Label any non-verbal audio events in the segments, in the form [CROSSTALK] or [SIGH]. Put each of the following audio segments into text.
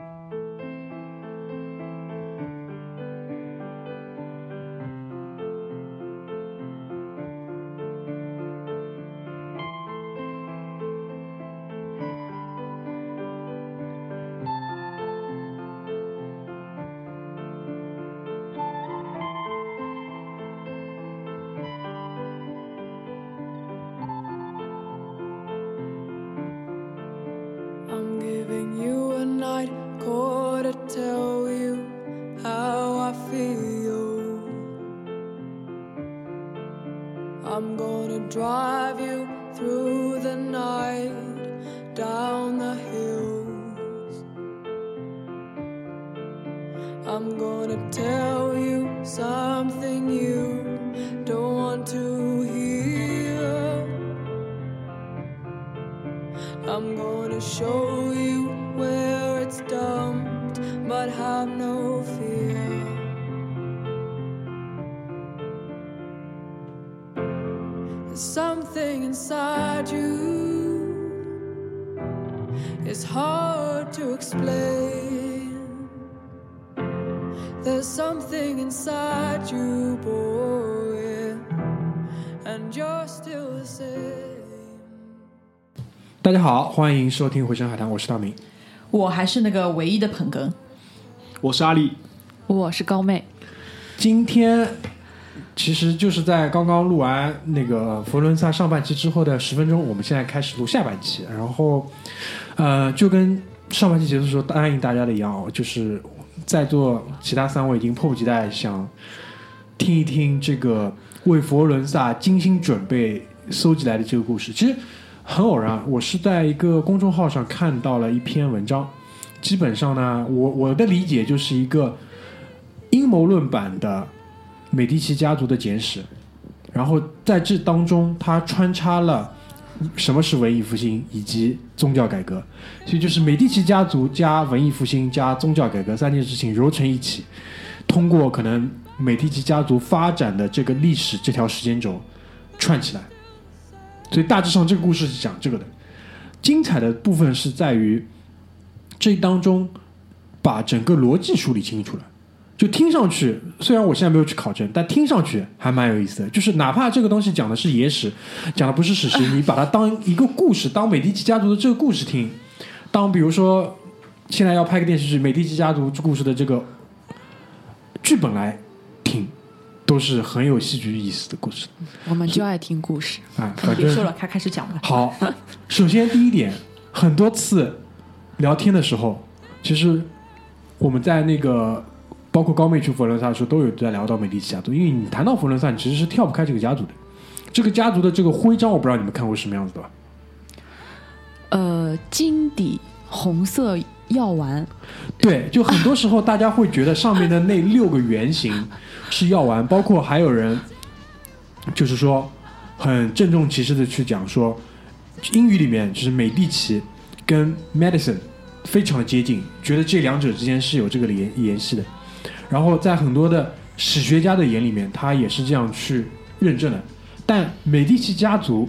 you 好，欢迎收听《回声海滩》，我是大明。我还是那个唯一的捧哏。我是阿力。我是高妹，今天其实就是在刚刚录完那个佛罗伦萨上半期之后的十分钟，我们现在开始录下半期。然后，呃，就跟上半期结束的时候答应大家的一样，哦，就是在座其他三位已经迫不及待想听一听这个为佛罗伦萨精心准备搜集来的这个故事。其实很偶然，我是在一个公众号上看到了一篇文章，基本上呢，我我的理解就是一个阴谋论版的美第奇家族的简史，然后在这当中，它穿插了什么是文艺复兴以及宗教改革，所以就是美第奇家族加文艺复兴加宗教改革三件事情揉成一起，通过可能美第奇家族发展的这个历史这条时间轴串起来，所以大致上这个故事是讲这个的。精彩的部分是在于这当中把整个逻辑梳理清楚了。就听上去，虽然我现在没有去考证，但听上去还蛮有意思的。就是哪怕这个东西讲的是野史，讲的不是史实，[LAUGHS] 你把它当一个故事，当美第奇家族的这个故事听，当比如说现在要拍个电视剧《美第奇家族故事》的这个剧本来听，都是很有戏剧意思的故事我们就爱听故事。啊。反正别 [LAUGHS] 说了，开开始讲吧。好，首先第一点，很多次聊天的时候，其实我们在那个包括高妹去佛罗伦萨的时候，都有在聊到美第奇家族，因为你谈到佛罗伦萨，你其实是跳不开这个家族的。这个家族的这个徽章，我不知道你们看过什么样子的吧？呃，金底红色药丸，对，就很多时候大家会觉得上面的那六个圆形 [LAUGHS] 是药丸，包括还有人就是说很郑重其事的去讲说，英语里面就是美第奇跟 medicine 非常的接近，觉得这两者之间是有这个联联系的。然后在很多的史学家的眼里面，他也是这样去认证的。但美第奇家族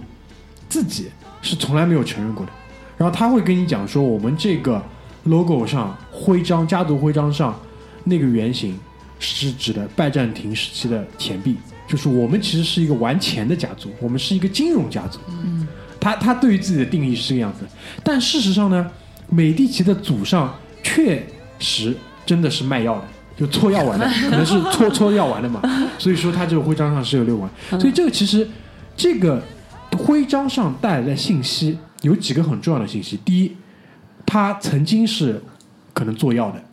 自己是从来没有承认过的。然后他会跟你讲说，我们这个 logo 上徽章家族徽章上那个圆形是指的拜占庭时期的钱币，就是我们其实是一个玩钱的家族，我们是一个金融家族。嗯，他他对于自己的定义是这个样子，但事实上呢，美第奇的祖上确实真的是卖药的。就搓药丸的，可能是搓搓药丸的嘛，所以说他这个徽章上是有六丸，所以这个其实这个徽章上带来的信息有几个很重要的信息。第一，他曾经是可能做药的，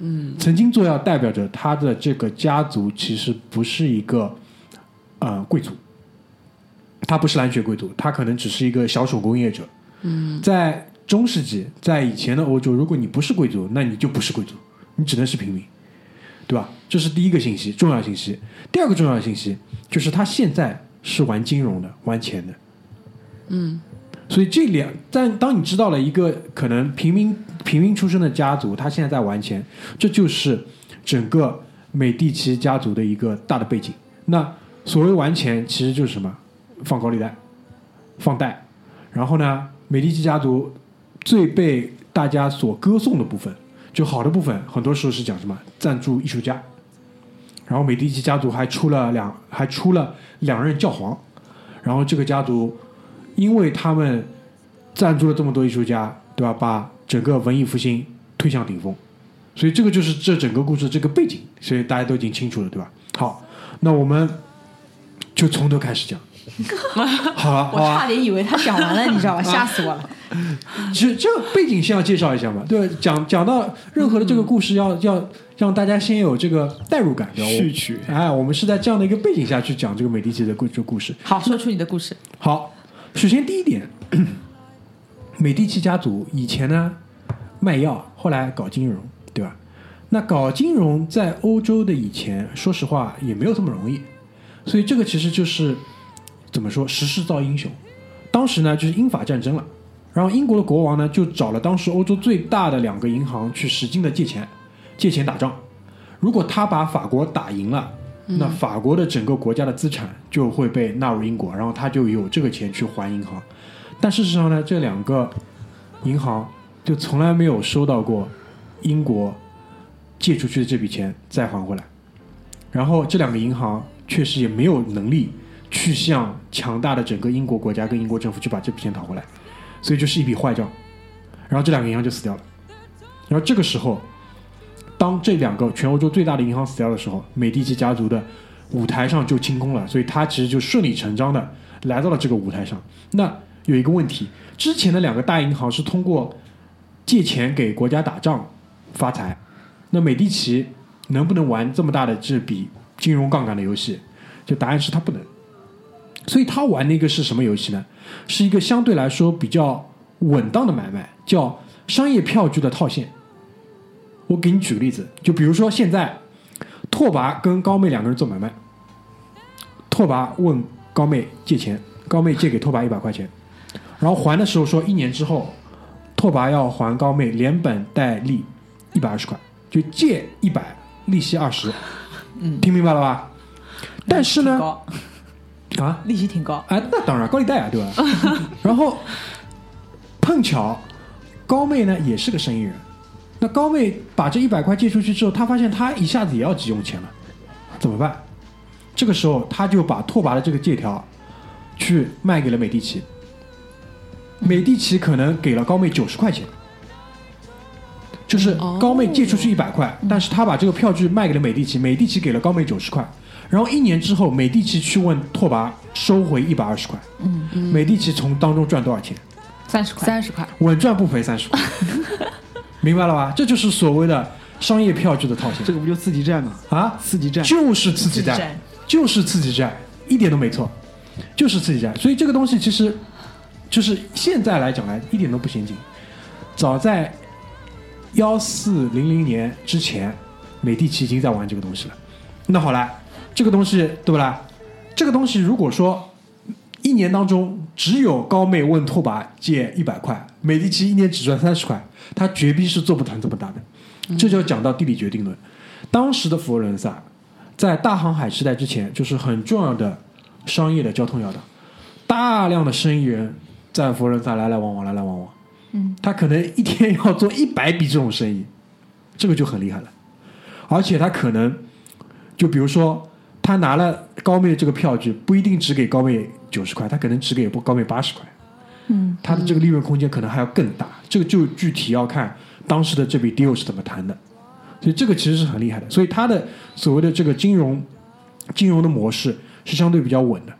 嗯，曾经做药代表着他的这个家族其实不是一个呃贵族，他不是蓝血贵族，他可能只是一个小手工业者。嗯，在中世纪，在以前的欧洲，如果你不是贵族，那你就不是贵族，你只能是平民。对吧？这是第一个信息，重要信息。第二个重要信息就是他现在是玩金融的，玩钱的。嗯，所以这两，但当你知道了一个可能平民平民出身的家族，他现在在玩钱，这就是整个美第奇家族的一个大的背景。那所谓玩钱，其实就是什么？放高利贷、放贷。然后呢，美第奇家族最被大家所歌颂的部分。就好的部分，很多时候是讲什么赞助艺术家。然后美第奇家族还出了两还出了两任教皇，然后这个家族因为他们赞助了这么多艺术家，对吧？把整个文艺复兴推向顶峰，所以这个就是这整个故事这个背景，所以大家都已经清楚了，对吧？好，那我们就从头开始讲。[LAUGHS] 好了，好我差。点以为他讲完了，[LAUGHS] 你知道吧？吓死我了。其实这个背景先要介绍一下嘛，对，讲讲到任何的这个故事要，要让大家先有这个代入感？序曲我哎，我们是在这样的一个背景下去讲这个美第奇的故这故事。好，说出你的故事。好，首先第一点，美第奇家族以前呢卖药，后来搞金融，对吧？那搞金融在欧洲的以前，说实话也没有这么容易，所以这个其实就是怎么说，时势造英雄。当时呢就是英法战争了，然后英国的国王呢就找了当时欧洲最大的两个银行去使劲的借钱，借钱打仗。如果他把法国打赢了，那法国的整个国家的资产就会被纳入英国，然后他就有这个钱去还银行。但事实上呢，这两个银行就从来没有收到过英国借出去的这笔钱再还回来。然后这两个银行确实也没有能力去向强大的整个英国国家跟英国政府去把这笔钱讨回来，所以就是一笔坏账。然后这两个银行就死掉了。然后这个时候，当这两个全欧洲最大的银行死掉的时候，美第奇家族的舞台上就清空了，所以他其实就顺理成章的来到了这个舞台上。那有一个问题，之前的两个大银行是通过借钱给国家打仗发财，那美第奇能不能玩这么大的这笔金融杠杆的游戏？就答案是他不能。所以他玩的一个是什么游戏呢？是一个相对来说比较稳当的买卖，叫商业票据的套现。我给你举个例子，就比如说现在拓跋跟高妹两个人做买卖，拓跋问高妹借钱，高妹借给拓跋一百块钱，然后还的时候说一年之后，拓跋要还高妹连本带利一百二十块，就借一百，利息二十，嗯，听明白了吧？但是呢，啊，利息挺高。哎，那当然高利贷啊，对吧？[LAUGHS] 然后碰巧高妹呢也是个生意人，那高妹把这一百块借出去之后，她发现她一下子也要急用钱了，怎么办？这个时候，她就把拓跋的这个借条去卖给了美第奇，美第奇可能给了高妹九十块钱。就是高妹借出去一百块，但是她把这个票据卖给了美第奇，美第奇给了高妹九十块，然后一年之后，美第奇去问拓跋收回一百二十块，嗯，美第奇从当中赚多少钱？三十块，三十块，稳赚不赔三十块，[LAUGHS] 明白了吧？这就是所谓的商业票据的套现这个不就刺激战吗？啊，刺激战，就是刺激战就是刺激战，一点都没错，就是刺激战。所以这个东西其实就是现在来讲来一点都不先进，早在幺四零零年之前，美第奇已经在玩这个东西了。那好了，这个东西对不啦？这个东西如果说一年当中只有高妹问拓跋借一百块，美第奇一年只赚三十块，他绝逼是做不成这么大的。这就要讲到地理决定论。当时的佛罗伦萨在大航海时代之前，就是很重要的商业的交通要道，大量的生意人在佛罗伦萨来来往往，来来往往。嗯，他可能一天要做一百笔这种生意，这个就很厉害了。而且他可能，就比如说，他拿了高妹的这个票据，不一定只给高妹九十块，他可能只给高妹八十块。嗯，他的这个利润空间可能还要更大。这个就具体要看当时的这笔 deal 是怎么谈的。所以这个其实是很厉害的。所以他的所谓的这个金融金融的模式是相对比较稳的。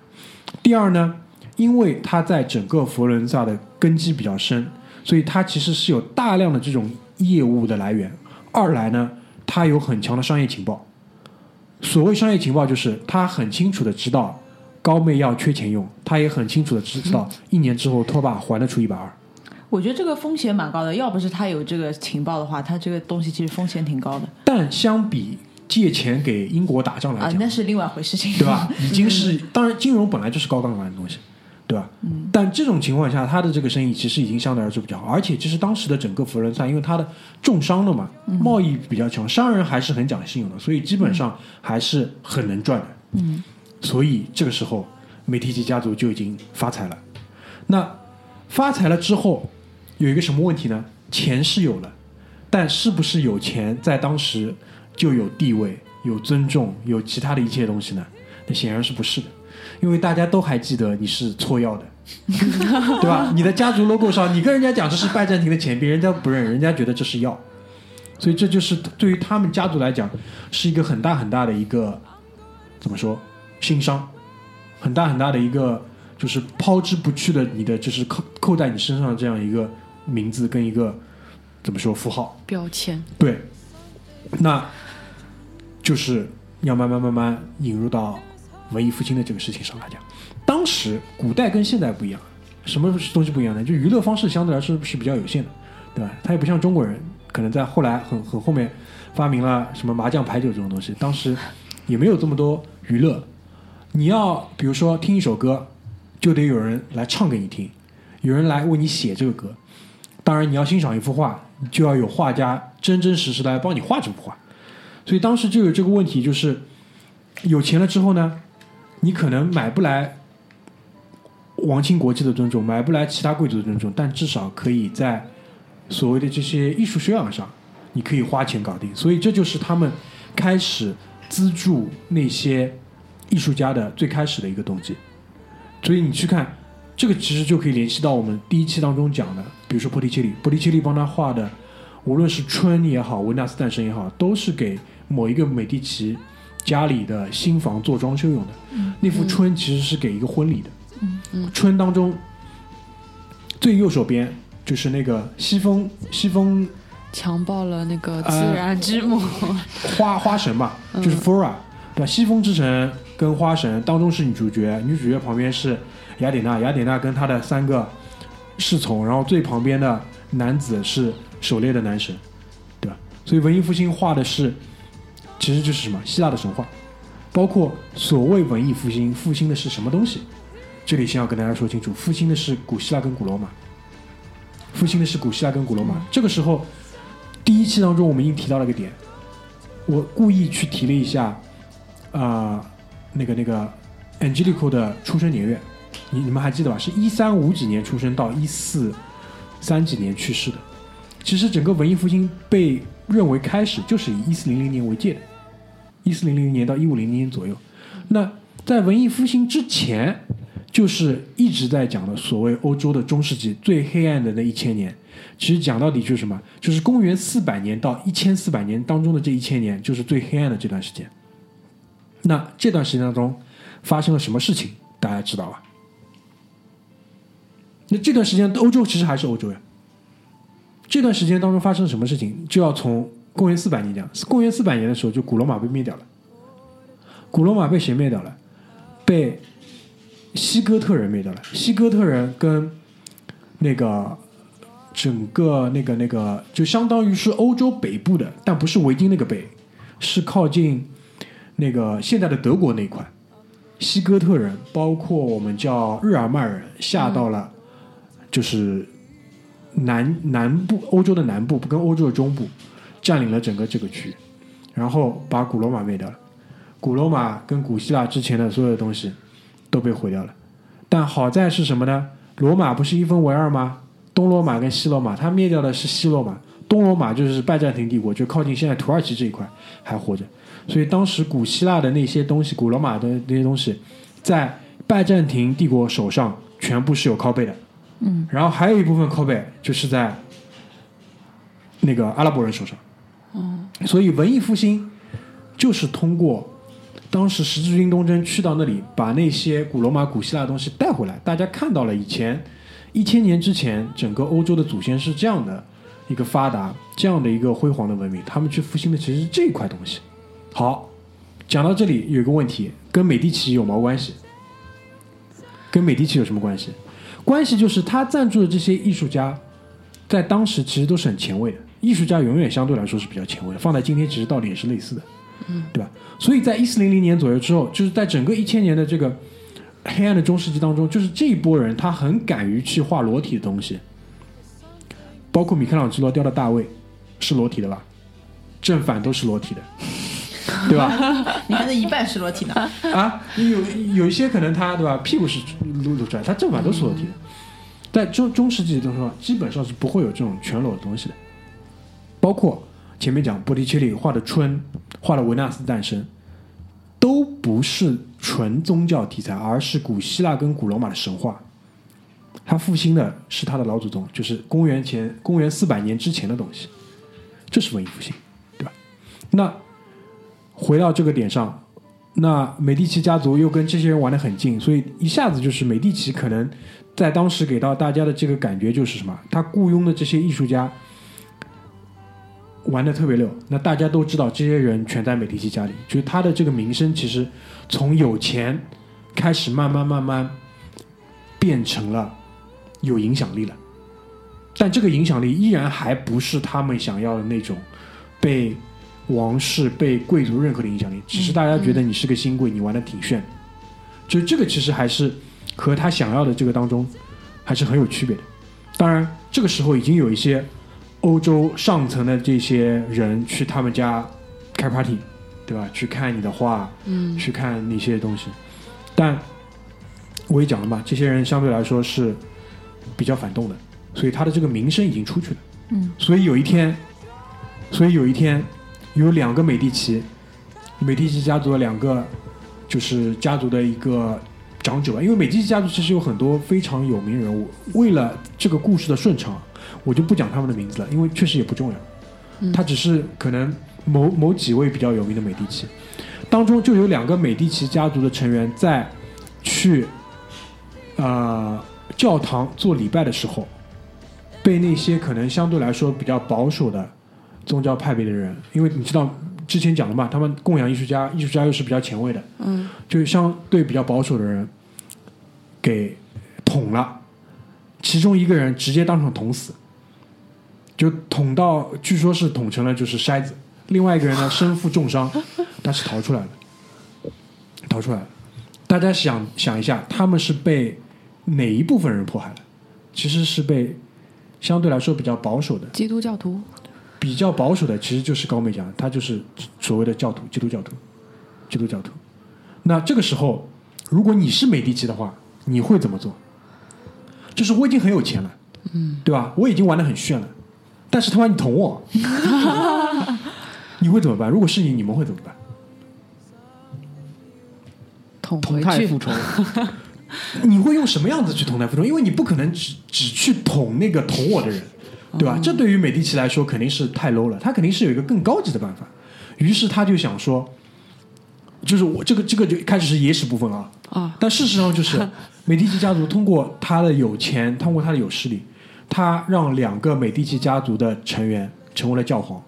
第二呢，因为它在整个佛罗伦萨的根基比较深，所以它其实是有大量的这种业务的来源。二来呢，它有很强的商业情报。所谓商业情报，就是他很清楚的知道高妹要缺钱用，他也很清楚的知道一年之后拖把还得出一百二。我觉得这个风险蛮高的，要不是他有这个情报的话，他这个东西其实风险挺高的但相比借钱给英国打仗来啊，讲，那是另外一回事情，对吧？已经是，[LAUGHS] 当然金融本来就是高杠杆的东西，对吧？嗯。但这种情况下，他的这个生意其实已经相对来说比较好，而且其实当时的整个佛罗伦萨，因为它的重商的嘛，贸易比较强，商人还是很讲信用的，所以基本上还是很能赚的。嗯。所以这个时候，美第奇家族就已经发财了。那发财了之后，有一个什么问题呢？钱是有了，但是不是有钱在当时就有地位、有尊重、有其他的一切东西呢？那显然是不是的，因为大家都还记得你是错药的，对吧？[LAUGHS] 你的家族 logo 上，你跟人家讲这是拜占庭的钱币，人家不认，人家觉得这是药，所以这就是对于他们家族来讲是一个很大很大的一个怎么说心伤，很大很大的一个就是抛之不去的你的就是扣扣在你身上的这样一个名字跟一个怎么说符号。标签，对，那就是要慢慢慢慢引入到文艺复兴的这个事情上来讲。当时古代跟现代不一样，什么东西不一样呢？就娱乐方式相对来说是比较有限的，对吧？它也不像中国人，可能在后来很很后面发明了什么麻将、牌九这种东西，当时也没有这么多娱乐。你要比如说听一首歌，就得有人来唱给你听，有人来为你写这个歌。当然，你要欣赏一幅画，就要有画家真真实实来帮你画这幅画。所以当时就有这个问题，就是有钱了之后呢，你可能买不来王亲国戚的尊重，买不来其他贵族的尊重，但至少可以在所谓的这些艺术修养上，你可以花钱搞定。所以这就是他们开始资助那些艺术家的最开始的一个动机。所以你去看这个，其实就可以联系到我们第一期当中讲的，比如说波提切利，波提切利帮他画的，无论是春也好，维纳斯诞生也好，都是给某一个美第奇家里的新房做装修用的。那幅春其实是给一个婚礼的。春当中最右手边就是那个西风西风强暴了那个自呃然之母，花花神吧，就是 Flora，、对吧？西风之神跟花神当中是女主角，女主角旁边是雅典娜，雅典娜跟她的三个侍从，然后最旁边的男子是狩猎的男神，对吧？所以文艺复兴画的是，其实就是什么希腊的神话，包括所谓文艺复兴，复兴的是什么东西？这里先要跟大家说清楚，复兴的是古希腊跟古罗马，复兴的是古希腊跟古罗马。这个时候，第一期当中我们已经提到了一个点，我故意去提了一下，啊、那个那个 Angelico 的出生年月，你你们还记得吧？是一三五几年出生到一四三几年去世的。其实整个文艺复兴被认为开始就是以一四零零年为界的，一四零零年到一五零零年左右。那在文艺复兴之前，就是一直在讲的所谓欧洲的中世纪最黑暗的那一千年。其实讲到底就是什么？就是公元四百年到一千四百年当中的这一千年，就是最黑暗的这段时间。那这段时间当中发生了什么事情？大家知道吧？那这段时间欧洲其实还是欧洲呀。这段时间当中发生了什么事情，就要从公元四百年讲。公元四百年的时候，就古罗马被灭掉了。古罗马被谁灭掉了？被西哥特人灭掉了。西哥特人跟那个整个那个那个，就相当于是欧洲北部的，但不是维京那个北，是靠近那个现在的德国那一块。西哥特人，包括我们叫日耳曼人，下到了就是南南部欧洲的南部跟欧洲的中部，占领了整个这个区，然后把古罗马灭掉了。古罗马跟古希腊之前的所有的东西都被毁掉了。但好在是什么呢？罗马不是一分为二吗？东罗马跟西罗马，它灭掉的是西罗马，东罗马就是拜占庭帝国，就靠近现在土耳其这一块还活着。所以当时古希腊的那些东西，古罗马的那些东西，在拜占庭帝国手上全部是有靠背的。嗯，然后还有一部分靠背就是在那个阿拉伯人手上。嗯，所以文艺复兴就是通过当时十字军东征去到那里，把那些古罗马、古希腊的东西带回来，大家看到了以前一千年之前整个欧洲的祖先是这样的一个发达、这样的一个辉煌的文明，他们去复兴的其实是这一块东西。好，讲到这里有一个问题，跟美第奇有毛关系？跟美第奇有什么关系？关系就是他赞助的这些艺术家，在当时其实都是很前卫的。艺术家永远相对来说是比较前卫的，放在今天其实道理也是类似的，嗯，对吧？所以在一四零零年左右之后，就是在整个一千年的这个黑暗的中世纪当中，就是这一波人他很敢于去画裸体的东西，包括米开朗基罗雕的大卫是裸体的吧，正反都是裸体的，对吧？[LAUGHS] 你看那一半是裸体的，啊，有有一些可能他对吧，屁股是露露出来，他正反都是裸体的。在中中世纪的时候，基本上是不会有这种全裸的东西的，包括前面讲波提切利画的春，画的维纳斯诞生，都不是纯宗教题材，而是古希腊跟古罗马的神话。他复兴的是他的老祖宗，就是公元前公元四百年之前的东西，这是文艺复兴，对吧？那回到这个点上，那美第奇家族又跟这些人玩得很近，所以一下子就是美第奇可能在当时给到大家的这个感觉就是什么？他雇佣的这些艺术家玩的特别溜，那大家都知道这些人全在美第奇家里，就是他的这个名声其实从有钱开始慢慢慢慢变成了有影响力了，但这个影响力依然还不是他们想要的那种被王室、被贵族认可的影响力，只是大家觉得你是个新贵，你玩的挺炫，就这个其实还是和他想要的这个当中还是很有区别的。当然，这个时候已经有一些欧洲上层的这些人去他们家开 party，对吧？去看你的画，嗯去看那些东西。但我也讲了嘛，这些人相对来说是比较反动的，所以他的这个名声已经出去了。嗯，所以有一天，所以有一天，有两个美第奇，美第奇家族的两个就是家族的一个长者吧，因为美第奇家族其实有很多非常有名人物。为了这个故事的顺畅，我就不讲他们的名字了，因为确实也不重要。嗯他只是可能某某几位比较有名的美第奇，当中就有两个美第奇家族的成员在去呃教堂做礼拜的时候，被那些可能相对来说比较保守的宗教派别的人，因为你知道之前讲了嘛，他们供养艺术家，艺术家又是比较前卫的，嗯，就是相对比较保守的人给捅了，其中一个人直接当场捅死，就捅到据说是捅成了就是筛子，另外一个人呢身负重伤，但是逃出来了，逃出来了。大家想想一下，他们是被哪一部分人迫害了？其实是被相对来说比较保守的，基督教徒，比较保守的其实就是高美讲，他就是所谓的教徒，基督教徒，基督教徒。那这个时候，如果你是美第奇的话，你会怎么做？就是我已经很有钱了，嗯，对吧？我已经玩的很炫了，但是他妈你捅我，[LAUGHS] 你会怎么办？如果是你，你们会怎么办？捅同回去态复仇，[LAUGHS] 你会用什么样子去同台复仇？因为你不可能只只去捅那个捅我的人，对吧？这对于美第奇来说肯定是太 low 了，他肯定是有一个更高级的办法。于是他就想说，就是我这个这个就开始是野史部分啊，啊，但事实上就是 [LAUGHS] 美第奇家族通过他的有钱，通过他的有势力，他让两个美第奇家族的成员成为了教皇。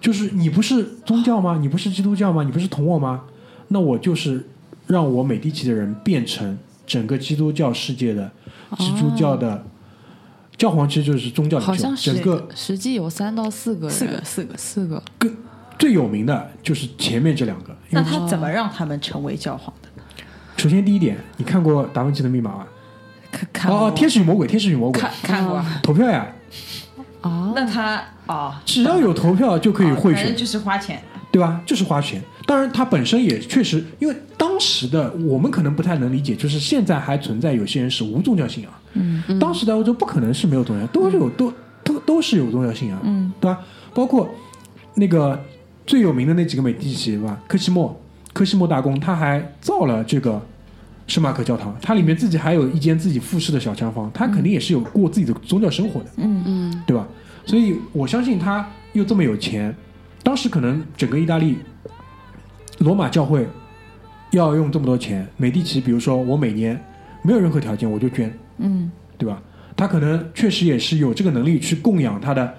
就是你不是宗教吗？你不是基督教吗？你不是捅我吗？那我就是让我美第奇的人变成整个基督教世界的基督教的、教皇，其实就是宗教领袖。好像整个实际有三到四个人，四个四个。四个，最有名的就是前面这两个。那他怎么让他们成为教皇的？首先第一点，你看过《达芬奇的密码》吗？看看哦哦，天使与魔鬼，天使与魔鬼，看看过。投票呀，哦，那他哦，只要有投票就可以贿选就是花钱。对吧？就是花钱。当然，它本身也确实，因为当时的我们可能不太能理解，就是现在还存在有些人是无宗教信仰，嗯当时在欧洲不可能是没有宗教，都是有都都都是有宗教信仰，嗯，对吧？包括那个最有名的那几个美第奇吧，科西莫，科西莫大公，他还造了这个圣马可教堂，它里面自己还有一间自己复式的小厢房，他肯定也是有过自己的宗教生活的，嗯嗯对吧？所以我相信他又这么有钱，当时可能整个意大利罗马教会要用这么多钱，美第奇，比如说我每年没有任何条件我就捐，嗯对吧？他可能确实也是有这个能力去供养他的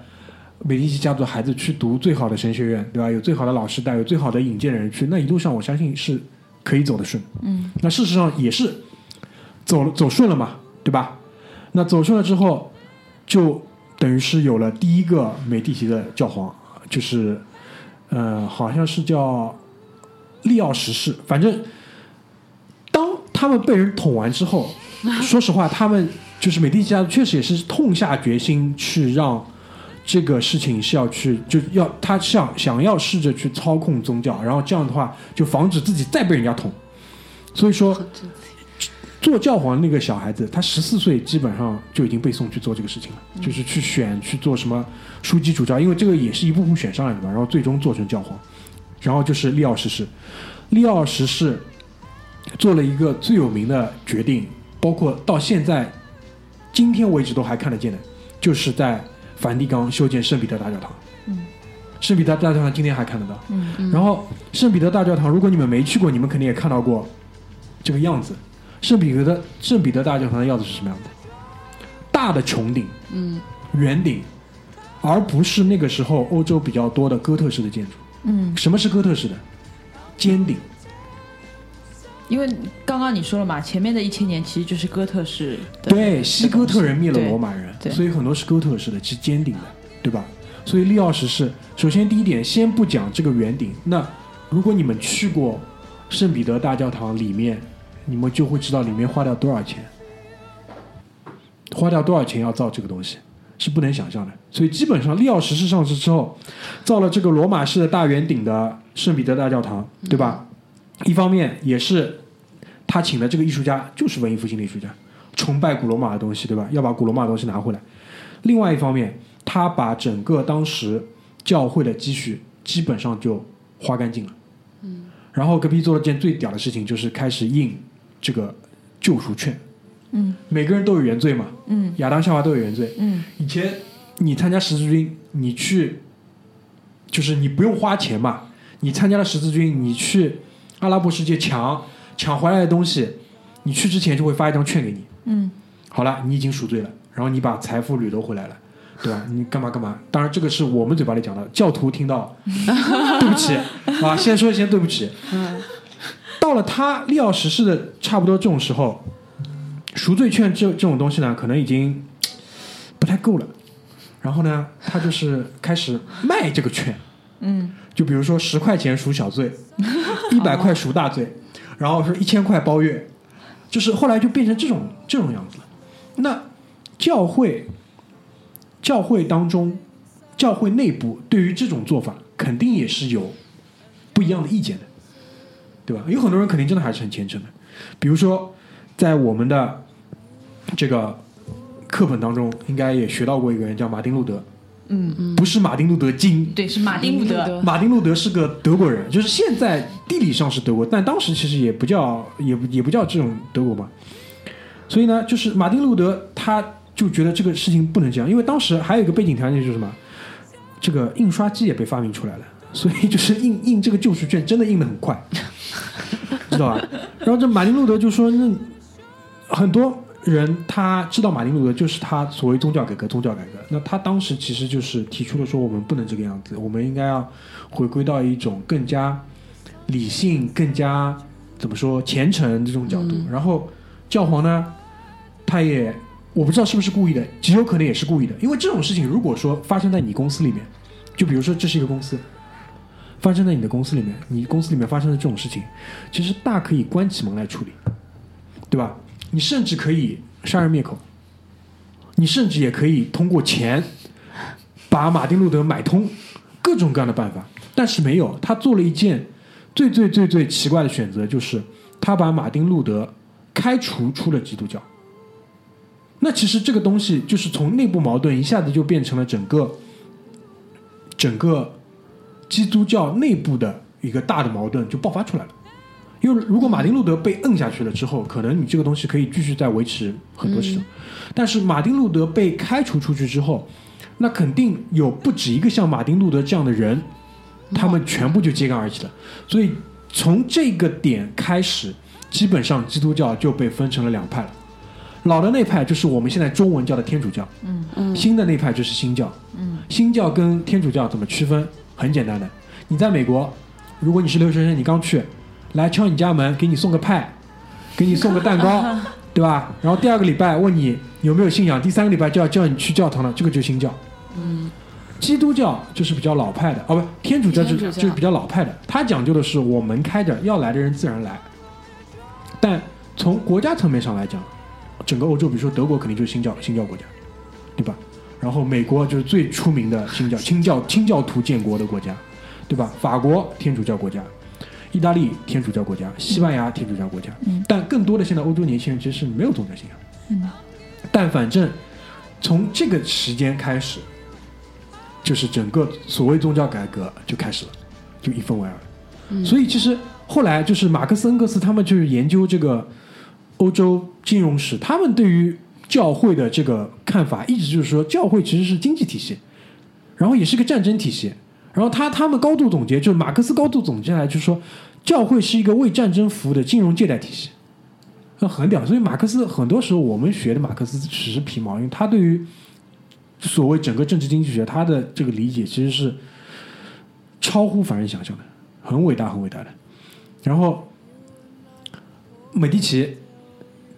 美第奇家族的孩子去读最好的神学院，对吧？有最好的老师带，有最好的引荐人去，那一路上我相信是可以走得顺。嗯那事实上也是走了走顺了嘛，对吧？那走顺了之后，就等于是有了第一个美第奇的教皇，就是呃，好像是叫利奥十世。反正当他们被人捅完之后，[LAUGHS] 说实话，他们就是美第奇家族确实也是痛下决心去让。这个事情是要去，就要他想想要试着去操控宗教，然后这样的话就防止自己再被人家捅。所以说，做教皇那个小孩子，他十四岁基本上就已经被送去做这个事情了，就是去选去做什么枢机主教，因为这个也是一步步选上来的嘛，然后最终做成教皇。然后就是利奥十世，利奥十世做了一个最有名的决定，包括到现在今天为止都还看得见的，就是在梵蒂冈修建圣彼得大教堂。嗯，圣彼得大教堂今天还看得到。嗯然后圣彼得大教堂，如果你们没去过，你们肯定也看到过这个样子。圣彼得的圣彼得大教堂的样子是什么样的？大的穹顶，嗯，圆顶，而不是那个时候欧洲比较多的哥特式的建筑。嗯，什么是哥特式的？尖顶。因为刚刚你说了嘛，前面的一千年其实就是哥特式的，对，西哥特人灭了罗马人，对所以很多是哥特式的，是尖顶的，对吧？所以利奥十世，首先第一点，先不讲这个圆顶。那如果你们去过圣彼得大教堂里面，你们就会知道里面花掉多少钱，花掉多少钱要造这个东西，是不能想象的。所以基本上利奥十世上市之后，造了这个罗马式的大圆顶的圣彼得大教堂，对吧？一方面也是他请的这个艺术家就是文艺复兴的艺术家，崇拜古罗马的东西，对吧？要把古罗马的东西拿回来。另外一方面，他把整个当时教会的积蓄基本上就花干净了。嗯。然后隔壁做了件最屌的事情，就是开始印这个救赎券。嗯。每个人都有原罪嘛。嗯。亚当夏娃都有原罪。嗯以前你参加十字军，你去，就是你不用花钱嘛，你参加了十字军，你去阿拉伯世界抢抢回来的东西，你去之前就会发一张券给你。嗯好了，你已经赎罪了，然后你把财富掠夺回来了，对吧？你干嘛干嘛？当然，这个是我们嘴巴里讲的，教徒听到，[LAUGHS] 对不起啊，先说先对不起。嗯到了他利奥十世的差不多这种时候，赎罪券这这种东西呢，可能已经不太够了。然后呢，他就是开始卖这个券，嗯就比如说十块钱赎小罪，一百块赎大罪，然后是一千块包月，就是后来就变成这种这种样子了。那教会教会当中，教会内部对于这种做法肯定也是有不一样的意见的，对吧？有很多人肯定真的还是很虔诚的，比如说在我们的这个课本当中，应该也学到过一个人叫马丁路德，嗯嗯，不是马丁路德金，对，是马丁路德，马丁路德是个德国人，就是现在地理上是德国，但当时其实也不叫也不也不叫这种德国嘛。所以呢，就是马丁路德他就觉得这个事情不能这样，因为当时还有一个背景条件就是什么，这个印刷机也被发明出来了，所以就是印印这个救赎券真的印的很快，[LAUGHS] 知道吧？然后这马丁路德就说，那很多人他知道马丁路德就是他所谓宗教改革，宗教改革。那他当时其实就是提出了说，我们不能这个样子，我们应该要回归到一种更加理性、更加怎么说虔诚这种角度。然后教皇呢，他也我不知道是不是故意的，极有可能也是故意的，因为这种事情如果说发生在你公司里面，就比如说这是一个公司。发生在你的公司里面，你公司里面发生的这种事情，其实大可以关起门来处理，对吧？你甚至可以杀人灭口，你甚至也可以通过钱把马丁路德买通，各种各样的办法。但是没有，他做了一件最最最最奇怪的选择，就是他把马丁路德开除出了基督教。那其实这个东西就是从内部矛盾一下子就变成了整个整个基督教内部的一个大的矛盾就爆发出来了。因为如果马丁路德被摁下去了之后，可能你这个东西可以继续再维持很多事情。但是马丁路德被开除出去之后，那肯定有不止一个像马丁路德这样的人，他们全部就揭竿而起了。所以从这个点开始，基本上基督教就被分成了两派了。老的那派就是我们现在中文叫的天主教，嗯嗯新的那派就是新教。嗯新教跟天主教怎么区分？很简单的，你在美国，如果你是留学生，你刚去，来敲你家门，给你送个派，给你送个蛋糕，[LAUGHS] 对吧？然后第二个礼拜问你有没有信仰，第三个礼拜就要叫你去教堂了，这个就是新教。嗯基督教就是比较老派的，哦不，天主教就就是比较老派的，它讲究的是我门开着，要来的人自然来。但从国家层面上来讲，整个欧洲，比如说德国，肯定就是新教新教国家，对吧？然后美国就是最出名的新教清教清教徒建国的国家，对吧？法国天主教国家，意大利天主教国家，西班牙天主教国家，但更多的现在欧洲年轻人其实是没有宗教信仰。嗯，但反正从这个时间开始，就是整个所谓宗教改革就开始了，就一分为二。所以其实后来就是马克思恩格斯他们就是研究这个欧洲金融史，他们对于教会的这个看法一直就是说，教会其实是经济体系，然后也是个战争体系。然后他他们高度总结，就是马克思高度总结下来，就是说，教会是一个为战争服务的金融借贷体系，那很屌。所以马克思很多时候我们学的马克思只是皮毛，因为他对于所谓整个政治经济学他的这个理解其实是超乎凡人想象的，很伟大很伟大的。然后美第奇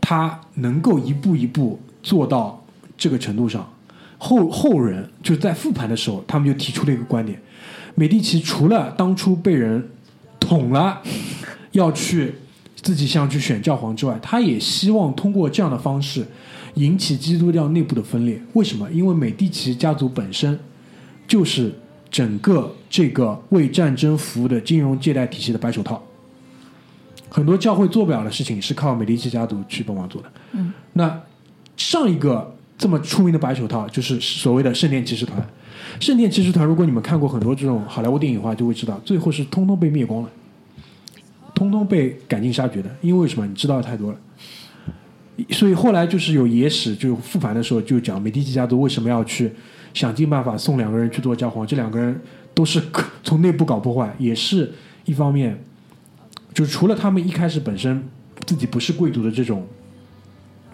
他能够一步一步做到这个程度上，后后人就是在复盘的时候，他们就提出了一个观点。美第奇除了当初被人捅了，[LAUGHS] 要去自己想去选教皇之外，他也希望通过这样的方式引起基督教内部的分裂。为什么？因为美第奇家族本身就是整个这个为战争服务的金融借贷体系的白手套，很多教会做不了的事情是靠美第奇家族去帮忙做的。嗯，那上一个这么出名的白手套就是所谓的圣殿骑士团。圣殿骑士团，如果你们看过很多这种好莱坞电影的话，就会知道，最后是通通被灭光了，通通被赶尽杀绝的。因为什么？你知道的太多了。所以后来就是有野史，就复盘的时候就讲美第奇家族为什么要去想尽办法送两个人去做教皇，这两个人都是从内部搞破坏，也是一方面，就除了他们一开始本身自己不是贵族的这种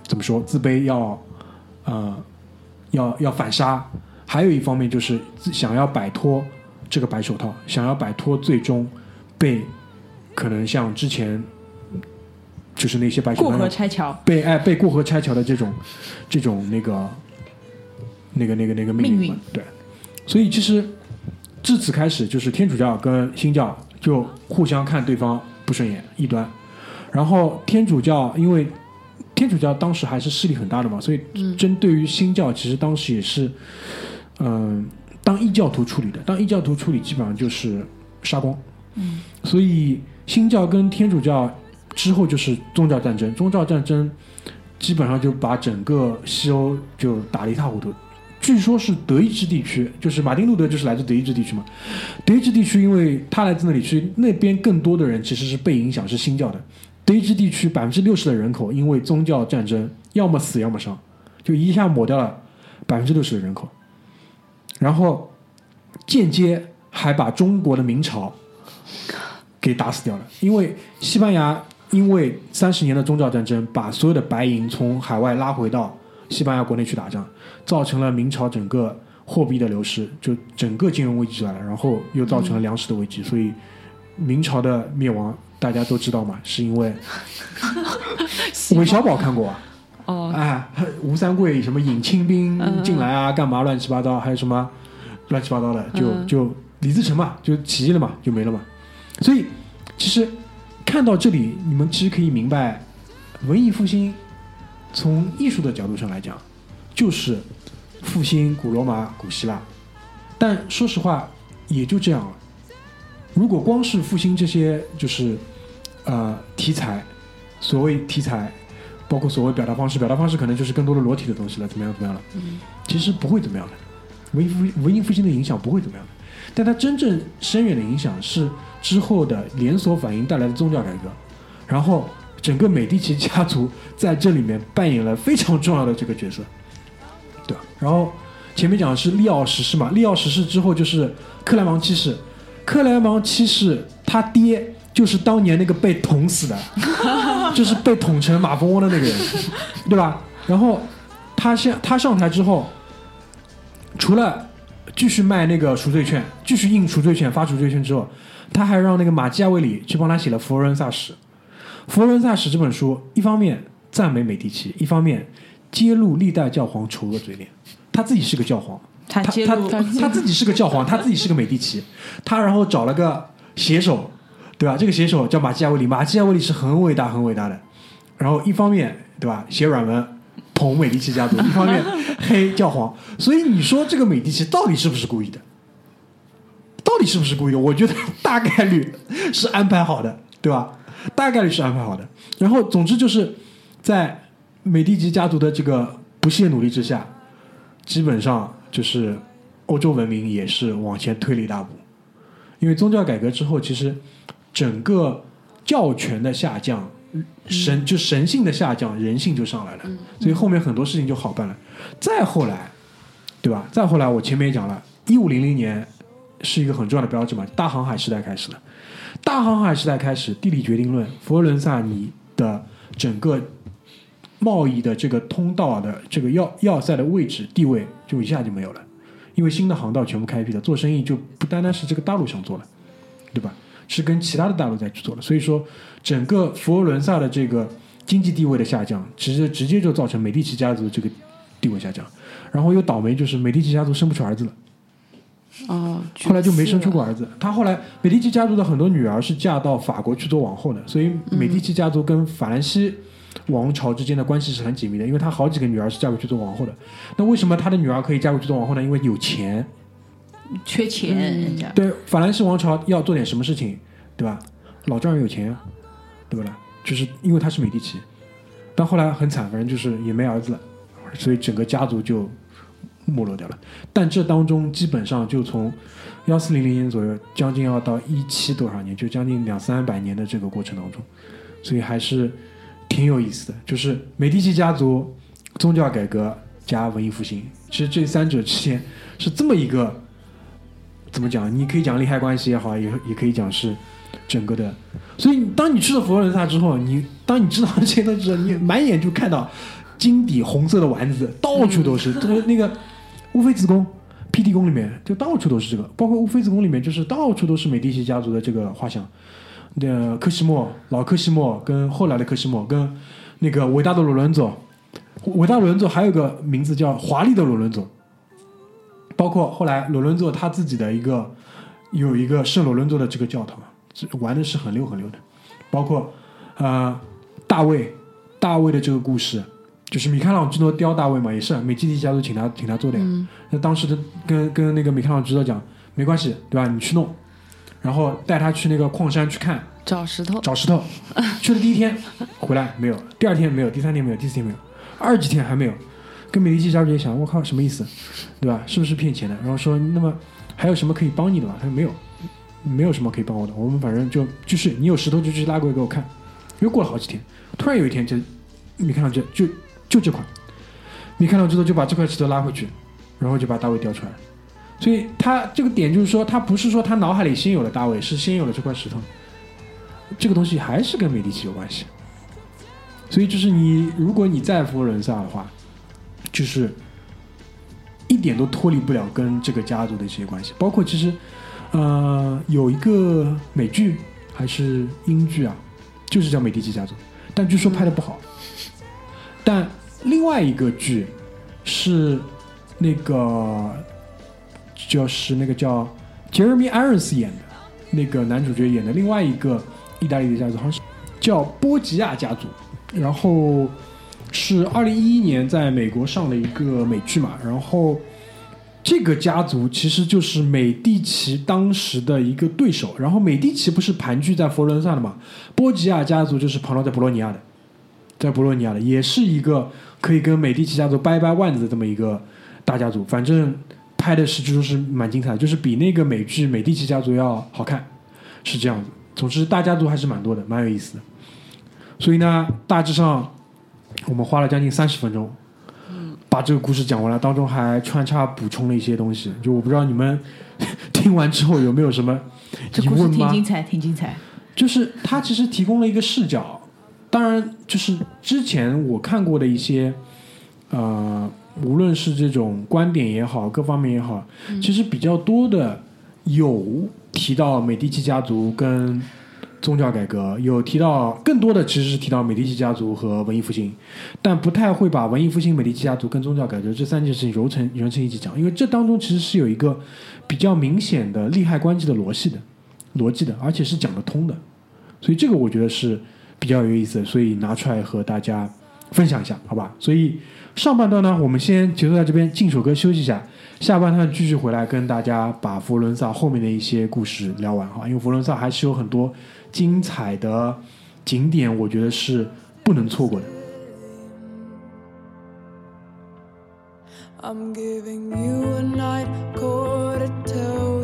怎么说自卑，要呃要要反杀。还有一方面就是想要摆脱这个白手套，想要摆脱最终被可能像之前就是那些白手套过河拆桥。被哎被过河拆桥的这种这种那个那个那个那个命命运。嘛对，所以其实自此开始就是天主教跟新教就互相看对方不顺眼异端，然后天主教因为天主教当时还是势力很大的嘛，所以针对于新教其实当时也是。嗯，当异教徒处理的，当异教徒处理基本上就是杀光。嗯，所以新教跟天主教之后就是宗教战争，宗教战争基本上就把整个西欧就打得一塌糊涂。据说是德意志地区，就是马丁路德就是来自德意志地区嘛。德意志地区，因为他来自那里，去那边更多的人其实是被影响是新教的。德意志地区百分之六十的人口因为宗教战争要么死要么伤，就一下抹掉了百分之六十的人口。然后间接还把中国的明朝给打死掉了，因为西班牙因为三十年的宗教战争，把所有的白银从海外拉回到西班牙国内去打仗，造成了明朝整个货币的流失，就整个金融危机来了，然后又造成了粮食的危机，所以明朝的灭亡大家都知道嘛，是因为 [LAUGHS] 韦小宝看过啊。哦，哎，吴三桂什么引清兵进来啊，干嘛乱七八糟，还有什么乱七八糟的，就嗯就李自成嘛，就起义了嘛，就没了嘛。所以其实看到这里，你们其实可以明白，文艺复兴从艺术的角度上来讲，就是复兴古罗马、古希腊。但说实话，也就这样了。如果光是复兴这些，就是呃题材，所谓题材，包括所谓表达方式，表达方式可能就是更多的裸体的东西了，怎么样怎么样了？其实不会怎么样的。文艺复文艺复兴的影响不会怎么样的，但它真正深远的影响是之后的连锁反应带来的宗教改革，然后整个美第奇家族在这里面扮演了非常重要的这个角色，对吧？然后前面讲的是利奥十世嘛，利奥十世之后就是克莱芒七世，克莱芒七世他爹就是当年那个被捅死的，[LAUGHS] 就是被捅成马蜂窝的那个人，对吧？然后他先他上台之后，除了继续卖那个赎罪券，继续印赎罪券、发赎罪券之后，他还让那个马基亚维里去帮他写了《佛罗伦萨史》。《佛罗伦萨史》这本书，一方面赞美美第奇，一方面揭露历代教皇丑恶嘴脸。他自己是个教皇，他他他自己是个教皇，他自己是个美第奇，他然后找了个写手，对吧？这个写手叫马基亚维里，马基亚维里是很伟大很伟大的。然后一方面对吧，写软文捧美第奇家族，一方面 [LAUGHS] 黑教皇。所以你说这个美第奇到底是不是故意的？到底是不是故意的？我觉得 [LAUGHS] 大概率是安排好的，对吧？大概率是安排好的。然后，总之就是在美第奇家族的这个不懈努力之下，基本上就是欧洲文明也是往前推了一大步。因为宗教改革之后，其实整个教权的下降，神就神性的下降，人性就上来了，所以后面很多事情就好办了。再后来，对吧？再后来，我前面也讲了，一五零零年是一个很重要的标志嘛，大航海时代开始了。大航海时代开始，地理决定论，佛罗伦萨你的整个贸易的这个通道的这个要要塞的位置地位就一下就没有了，因为新的航道全部开辟了，做生意就不单单是这个大陆上做了，对吧？是跟其他的大陆在去做了，所以说整个佛罗伦萨的这个经济地位的下降，直接直接就造成美第奇家族这个地位下降，然后又倒霉就是美第奇家族生不出儿子了。哦，后来就没生出过儿子。他后来美第奇家族的很多女儿是嫁到法国去做王后的，所以美第奇家族跟法兰西王朝之间的关系是很紧密的，因为他好几个女儿是嫁过去做王后的。那为什么他的女儿可以嫁过去做王后呢？因为有钱。缺钱，人家对，法兰西王朝要做点什么事情，对吧？老丈人有钱啊，对不啦？就是因为他是美第奇，但后来很惨，反正就是也没儿子了，所以整个家族就没落掉了。但这当中基本上就从幺四零零年左右，将近要到一七多少年，就将近两三百年的这个过程当中，所以还是挺有意思的。就是美第奇家族宗教改革加文艺复兴，其实这三者之间是这么一个。怎么讲？你可以讲利害关系也好，也也可以讲是整个的。所以，当你去了佛罗伦萨之后，你当你知道这些东西，你满眼就看到金底红色的丸子，到处都是。[LAUGHS] 这个那个乌菲兹宫、皮蒂宫里面，就到处都是这个。包括乌菲兹宫里面，就是到处都是美第奇家族的这个画像。那科西莫、老科西莫跟后来的科西莫，跟那个伟大的罗伦佐，伟大罗伦佐还有个名字叫华丽的罗伦佐。包括后来罗伦佐他自己的一个有一个圣罗伦佐的这个教堂，玩的是很溜很溜的。包括呃大卫大卫的这个故事，就是米开朗基罗雕大卫嘛，也是美第奇家族请他请他做的。那当时的跟跟那个米开朗基罗讲，没关系，对吧？你去弄，然后带他去那个矿山去看找石头，找石头。[LAUGHS] 去的第一天回来没有，第二天没有，第三天没有，第四天没有，二十几天还没有。跟美第奇家族也想，我靠，什么意思，对吧？是不是骗钱的？然后说，那么还有什么可以帮你的吗？他说没有，没有什么可以帮我的。我们反正就就是你有石头就去拉过来给我看。又过了好几天，突然有一天就没看到这就就这块，没看到之后就把这块石头拉回去，然后就把大卫雕出来。所以他这个点就是说，他不是说他脑海里先有了大卫，是先有了这块石头。这个东西还是跟美第奇有关系。所以就是你，如果你在佛罗伦萨的话。就是一点都脱离不了跟这个家族的一些关系，包括其实，呃，有一个美剧还是英剧啊，就是叫《美第奇家族》，但据说拍的不好。但另外一个剧是那个就是那个叫 Jeremy Irons 演的那个男主角演的另外一个意大利的家族，好像是叫波吉亚家族，然后。是二零一一年在美国上了一个美剧嘛，然后这个家族其实就是美第奇当时的一个对手，然后美第奇不是盘踞在佛罗伦萨的嘛，波吉亚家族就是盘踞在博洛尼亚的，在博洛尼亚的也是一个可以跟美第奇家族掰掰腕子的这么一个大家族，反正拍的是据说是蛮精彩的，就是比那个美剧美第奇家族要好看，是这样子。总之大家族还是蛮多的，蛮有意思的。所以呢，大致上。我们花了将近三十分钟，把这个故事讲完了，当中还穿插补充了一些东西。就我不知道你们听完之后有没有什么疑问吗？挺精彩，挺精彩。就是他其实提供了一个视角，当然就是之前我看过的一些，呃，无论是这种观点也好，各方面也好，其实比较多的有提到美第奇家族跟。宗教改革有提到更多的其实是提到美第奇家族和文艺复兴，但不太会把文艺复兴、美第奇家族跟宗教改革这三件事情揉成揉成一起讲，因为这当中其实是有一个比较明显的利害关系的逻辑的逻辑的，而且是讲得通的，所以这个我觉得是比较有意思的，所以拿出来和大家分享一下，好吧？所以上半段呢，我们先结束在这边，进首歌休息一下。下半段继续回来跟大家把佛伦萨后面的一些故事聊完哈，因为佛伦萨还是有很多精彩的景点，我觉得是不能错过的。I'm giving you a night call to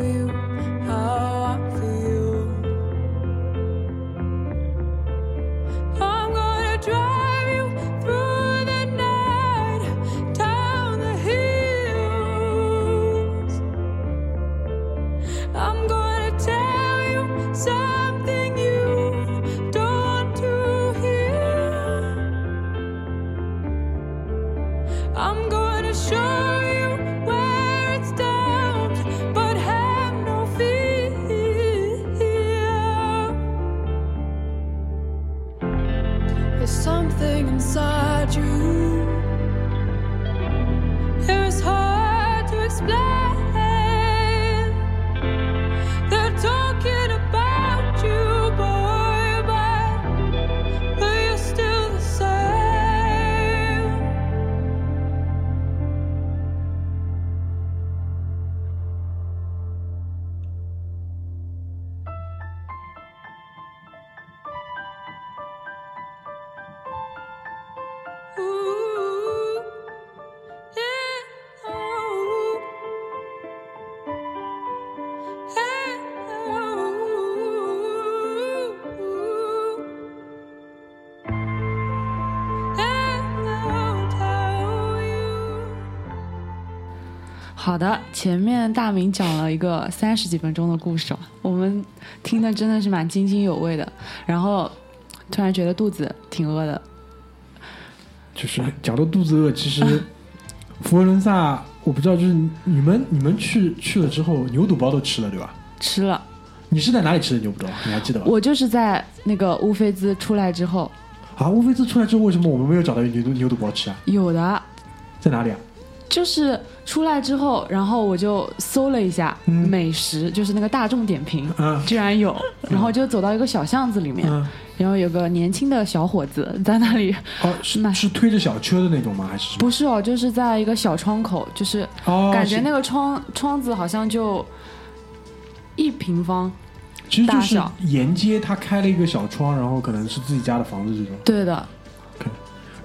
好的，前面大明讲了一个三十几分钟的故事，我们听的真的是蛮津津有味的。然后突然觉得肚子挺饿的，就是讲到肚子饿，其实 [LAUGHS] 佛罗伦萨，我不知道，就是你们你们去去了之后，牛肚包都吃了对吧？吃了。你是在哪里吃的牛肚包？你还记得吧？我就是在那个乌菲兹出来之后，啊，乌菲兹出来之后，为什么我们没有找到牛肚牛肚包吃啊？有的在哪里啊？就是出来之后，然后我就搜了一下嗯。美食，就是那个大众点评，嗯。居然有，然后就走到一个小巷子里面，嗯，然后有个年轻的小伙子在那里，哦，是那是推着小车的那种吗？还是？不是哦，就是在一个小窗口，就是哦，感觉那个窗窗子好像就一平方，其实就是沿街他开了一个小窗，然后可能是自己家的房子这种。对的，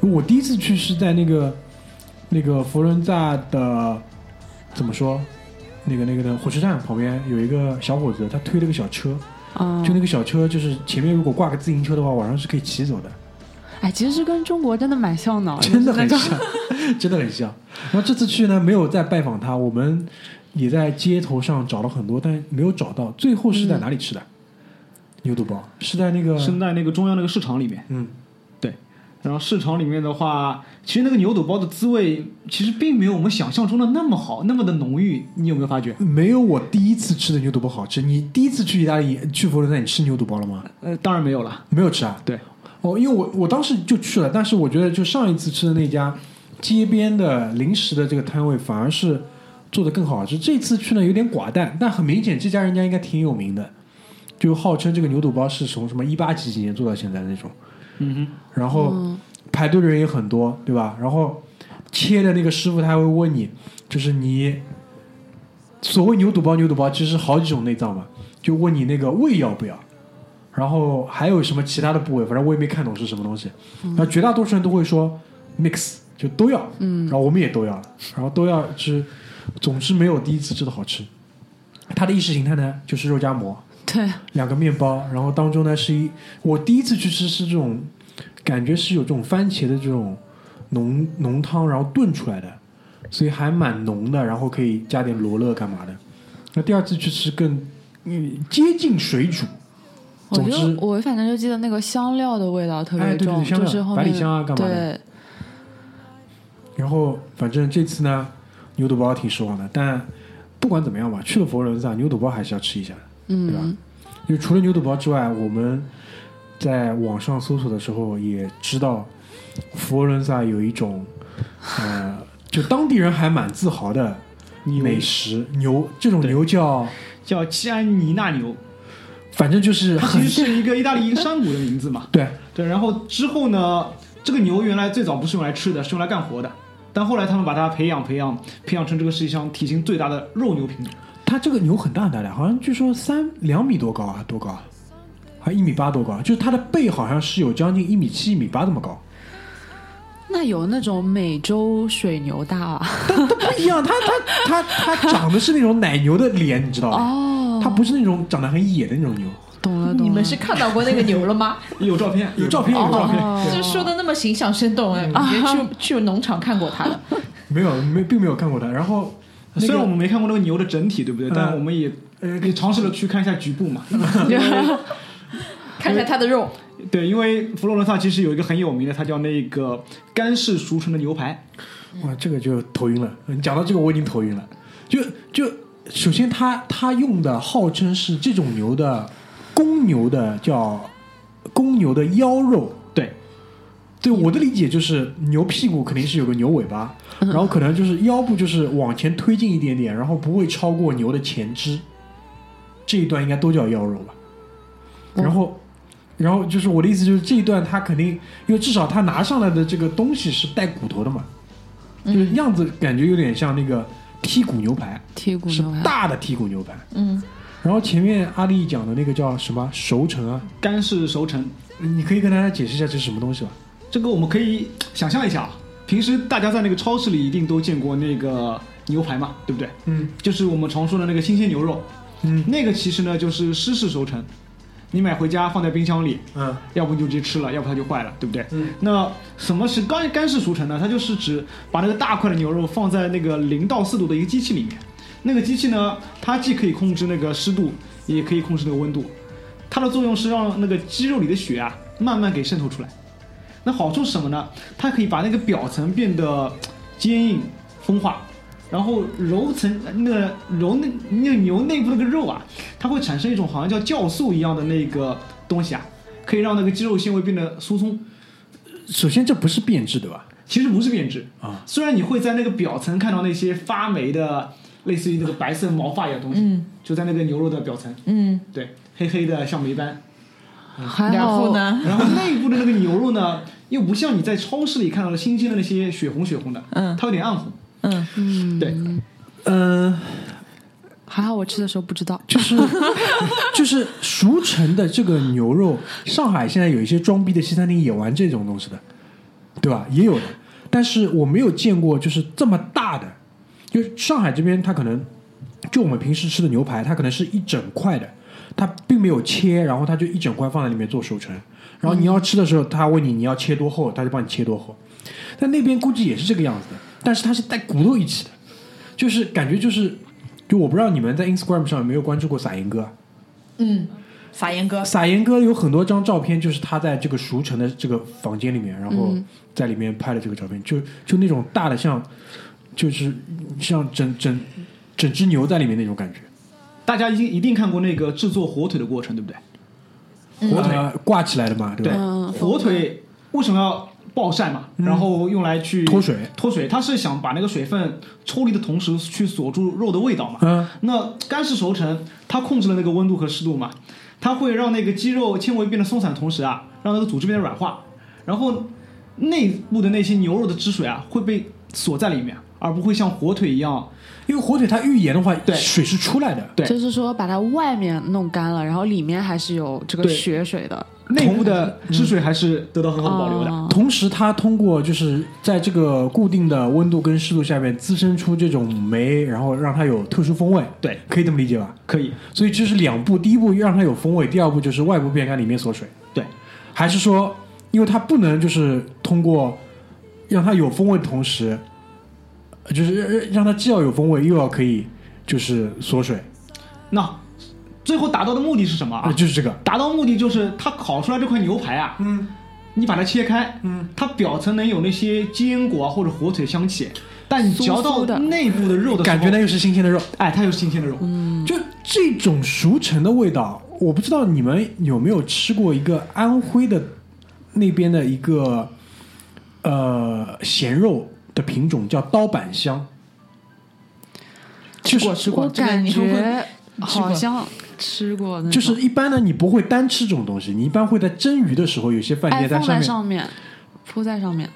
我第一次去是在那个那个佛罗伦萨的怎么说？那个那个的火车站旁边有一个小伙子，他推了个小车，嗯，就那个小车就是前面如果挂个自行车的话，晚上是可以骑走的，哎，其实是跟中国真的蛮像的，真的很像个，真的很像。然后 [LAUGHS] 这次去呢，没有再拜访他，我们也在街头上找了很多，但没有找到。最后是在哪里吃的？牛肚包是在那个是在那个中央那个市场里面。嗯，然后市场里面的话，其实那个牛肚包的滋味其实并没有我们想象中的那么好，那么的浓郁。你有没有发觉？没有我第一次吃的牛肚包好吃。你第一次去意大利去佛罗伦萨，你吃牛肚包了吗？呃，当然没有了。没有吃啊？对，哦，因为我我当时就去了，但是我觉得就上一次吃的那家街边的零食的这个摊位反而是做的更好吃。这次去呢有点寡淡，但很明显这家人家应该挺有名的，就号称这个牛肚包是从什么一八几几年做到现在的那种，嗯哼。然后排队的人也很多，对吧？然后切的那个师傅他还会问你，就是你所谓牛肚包，牛肚包其实好几种内脏嘛，就问你那个胃要不要，然后还有什么其他的部位，反正我也没看懂是什么东西。然后绝大多数人都会说 mix，就都要，嗯，然后我们也都要了，然后都要吃，总之没有第一次吃的好吃。它的意识形态呢，就是肉夹馍，[LAUGHS] 对，两个面包，然后当中呢是一，我第一次去吃是这种，感觉是有这种番茄的这种浓浓汤，然后炖出来的，所以还蛮浓的，然后可以加点罗勒干嘛的。那第二次去吃更嗯接近水煮，我就总之我反正就记得那个香料的味道特别重，就是后面百里香啊干嘛的对，然后反正这次呢牛肚包挺失望的，但不管怎么样吧，去了佛罗伦萨牛肚包还是要吃一下的。对吧嗯，就除了牛肚包之外，我们在网上搜索的时候也知道，佛罗伦萨有一种呃，[LAUGHS] 就当地人还蛮自豪的美食牛，这种牛叫叫基安尼纳牛，反正就是它其实是一个意大利一个山谷的名字嘛。[LAUGHS] 对，对，然后之后呢，这个牛原来最早不是用来吃的，是用来干活的，但后来他们把它培养培养培养成这个世界上体型最大的肉牛品种。它这个牛很大很大的，好像据说三两米多高啊，多高啊？还一米八多高，就是它的背好像是有将近一米七、一米八这么高。那有那种美洲水牛大啊？它不一样，它它它它长的是那种奶牛的脸，你知道吧？哦，它不是那种长得很野的那种牛。懂了懂了。你们是看到过那个牛了吗？[LAUGHS] 有照片，有照片，有照片。哦就说的那么形象生动哎，感觉去去农场看过它了。没有，没并没有看过它。然后那虽然我们没看过那个牛的整体，对不对？嗯但我们也呃也尝试了去看一下局部嘛。[LAUGHS] [LAUGHS] 看一下它的肉，对，因为佛罗伦萨其实有一个很有名的，它叫那个干式熟成的牛排。哇，这个就头晕了。你讲到这个，我已经头晕了。就就首先它它用的号称是这种牛的公牛的叫公牛的腰肉。对，对我的理解就是牛屁股肯定是有个牛尾巴，然后可能就是腰部就是往前推进一点点，然后不会超过牛的前肢，这一段应该都叫腰肉吧。然后，然后就是我的意思就是这一段它肯定，因为至少它拿上来的这个东西是带骨头的嘛，就是样子感觉有点像那个剔骨牛排，剔骨牛排，大的剔骨牛排。嗯，然后前面阿丽讲的那个叫什么熟成啊，干式熟成，你可以跟大家解释一下这是什么东西吧？这个我们可以想象一下啊。平时大家在那个超市里一定都见过那个牛排嘛，对不对？嗯就是我们常说的那个新鲜牛肉，嗯那个其实呢就是湿式熟成，你买回家放在冰箱里，嗯要不你就直接吃了，要不它就坏了，对不对？嗯那什么是干干式熟成呢？它就是指把那个大块的牛肉放在那个零到四度的一个机器里面，那个机器呢，它既可以控制那个湿度，也可以控制那个温度，它的作用是让那个鸡肉里的血啊慢慢给渗透出来。那好处是什么呢？它可以把那个表层变得坚硬风化，然后揉成那个揉那那个牛内部那个肉啊，它会产生一种好像叫酵素一样的那个东西啊，可以让那个肌肉纤维变得疏松。首先这不是变质对吧？其实不是变质啊，虽然你会在那个表层看到那些发霉的，类似于那个白色毛发一样的东西，嗯就在那个牛肉的表层，嗯，对，黑黑的像霉斑。然后？呢？然后内部的那个牛肉呢，又不像你在超市里看到的新鲜的那些血红血红的，嗯它有点暗红。嗯，嗯，对，嗯、还好我吃的时候不知道。就是 [LAUGHS] 就是熟成的这个牛肉，上海现在有一些装逼的西餐厅也玩这种东西的，对吧？也有的，但是我没有见过就是这么大的。就上海这边，它可能就我们平时吃的牛排，它可能是一整块的，它并没有切，然后它就一整块放在里面做熟成。然后你要吃的时候，他问你你要切多厚，他就帮你切多厚。但那边估计也是这个样子的，但是它是带骨头一起的，就是感觉就是，就我不知道你们在 Instagram 上有没有关注过撒盐哥啊？嗯，撒盐哥，撒盐哥有很多张照片，就是他在这个熟成的这个房间里面，然后嗯在里面拍的这个照片，就就那种大的像，就是像整整整只牛在里面那种感觉。大家一定一定看过那个制作火腿的过程，对不对？火腿，呃挂起来的嘛，对对吧？嗯，火腿为什么要暴晒嘛？然后用来去脱水。脱水，它是想把那个水分抽离的同时去锁住肉的味道嘛。嗯，那干式熟成，它控制了那个温度和湿度嘛，它会让那个肌肉纤维变得松散，同时啊，让那个组织变得软化，然后内部的那些牛肉的汁水啊会被锁在里面，而不会像火腿一样，因为火腿它预盐的话，对水是出来的。对就是说把它外面弄干了，然后里面还是有这个血水的。内部的汁水还是得到很好的保留的。哦同时，它通过就是在这个固定的温度跟湿度下面滋生出这种酶，然后让它有特殊风味，对，可以这么理解吧？可以，所以这是两步，第一步让它有风味，第二步就是外部变干，里面锁水。对，还是说，因为它不能就是通过让它有风味的同时，呃就是让让它既要有风味，又要可以就是锁水，那最后达到的目的是什么啊，啊？就是这个。达到目的就是它烤出来这块牛排啊，嗯你把它切开，嗯，它表层能有那些坚果啊或者火腿香气，但你嚼到内部的肉的时候，感觉呢又是新鲜的肉，哎，它又是新鲜的肉。嗯就这种熟成的味道，我不知道你们有没有吃过一个安徽的那边的一个呃咸肉的品种叫刀板香，吃过吃过，我感觉好像吃过就是一般呢你不会单吃这种东西，你一般会在蒸鱼的时候，有些饭哎店在上面在上面，铺在上面。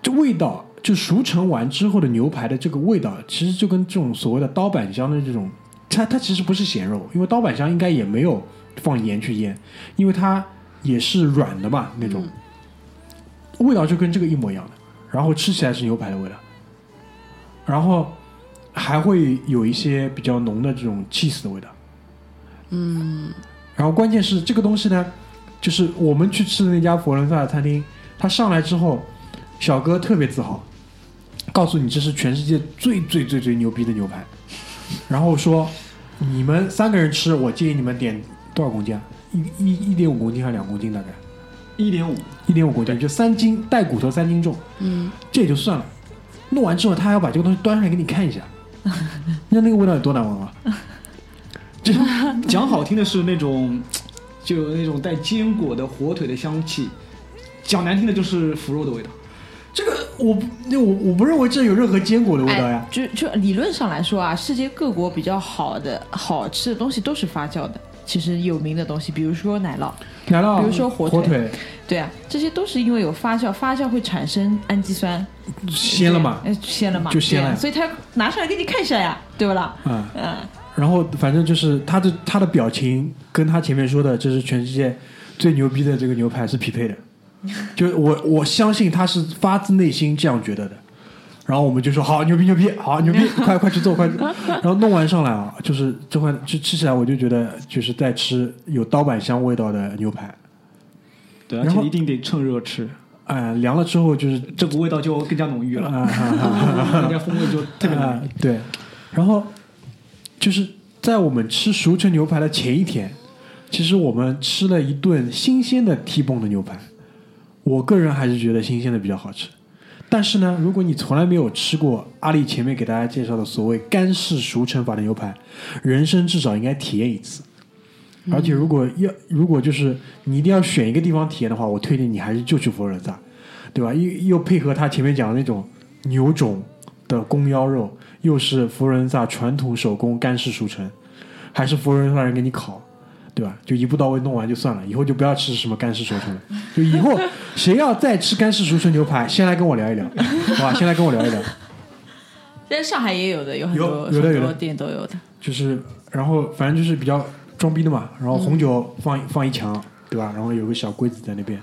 这味道就熟成完之后的牛排的这个味道，其实就跟这种所谓的刀板香的这种，它它其实不是咸肉，因为刀板香应该也没有放盐去腌，因为它也是软的嘛那种，味道就跟这个一模一样的，然后吃起来是牛排的味道，然后还会有一些比较浓的这种 cheese 的味道，嗯，然后关键是这个东西呢，就是我们去吃的那家佛罗伦萨的餐厅，他上来之后。小哥特别自豪，告诉你这是全世界最最最最牛逼的牛排，然后说你们三个人吃，我建议你们点多少公斤啊？一一一点五公斤还是两公斤？大概一点五，一点五公斤，就三斤带骨头三斤重。嗯，这也就算了，弄完之后他还要把这个东西端上来给你看一下，[LAUGHS] 你看那个味道有多难闻啊！这讲好听的是那种，就有那种带坚果的火腿的香气；讲难听的就是腐肉的味道。这个我不，那我我不认为这有任何坚果的味道呀哎。就就理论上来说啊，世界各国比较好的好吃的东西都是发酵的。其实有名的东西，比如说奶酪，奶酪，比如说火腿。火腿。对啊，这些都是因为有发酵，发酵会产生氨基酸，鲜了嘛，呃，鲜了嘛，就鲜了啊所以他拿上来给你看一下呀，对不啦？嗯。嗯，然后反正就是他的他的表情跟他前面说的就是全世界最牛逼的这个牛排是匹配的，就我我相信他是发自内心这样觉得的。然后我们就说好牛逼牛逼好牛逼，[LAUGHS] 快快去做快去。然后弄完上来啊，就是这块就吃起来我就觉得就是在吃有刀板香味道的牛排，对，而且一定得趁热吃，哎、凉了之后就是这股味道就更加浓郁了，啊哈哈人家风味就特别浓啊。对，然后就是在我们吃熟成牛排的前一天，其实我们吃了一顿新鲜的 T 泵的牛排，我个人还是觉得新鲜的比较好吃。但是呢，如果你从来没有吃过阿丽前面给大家介绍的所谓干式熟成法的牛排，人生至少应该体验一次。而且如果要如果就是你一定要选一个地方体验的话，我推荐你还是就去佛罗伦萨，对吧？又又配合他前面讲的那种牛种的公腰肉，又是佛罗伦萨传统手工干式熟成，还是佛罗伦萨人给你烤，对吧？就一步到位弄完就算了，以后就不要吃什么干式熟成了。就以后谁要再吃干式熟成牛排，先来跟我聊一聊，好吧？先来跟我聊一聊。[LAUGHS] 现在上海也有的，有很有多很多店都有的。就是然后反正就是比较装逼的嘛，然后红酒放、放一墙，对吧？然后有个小柜子在那边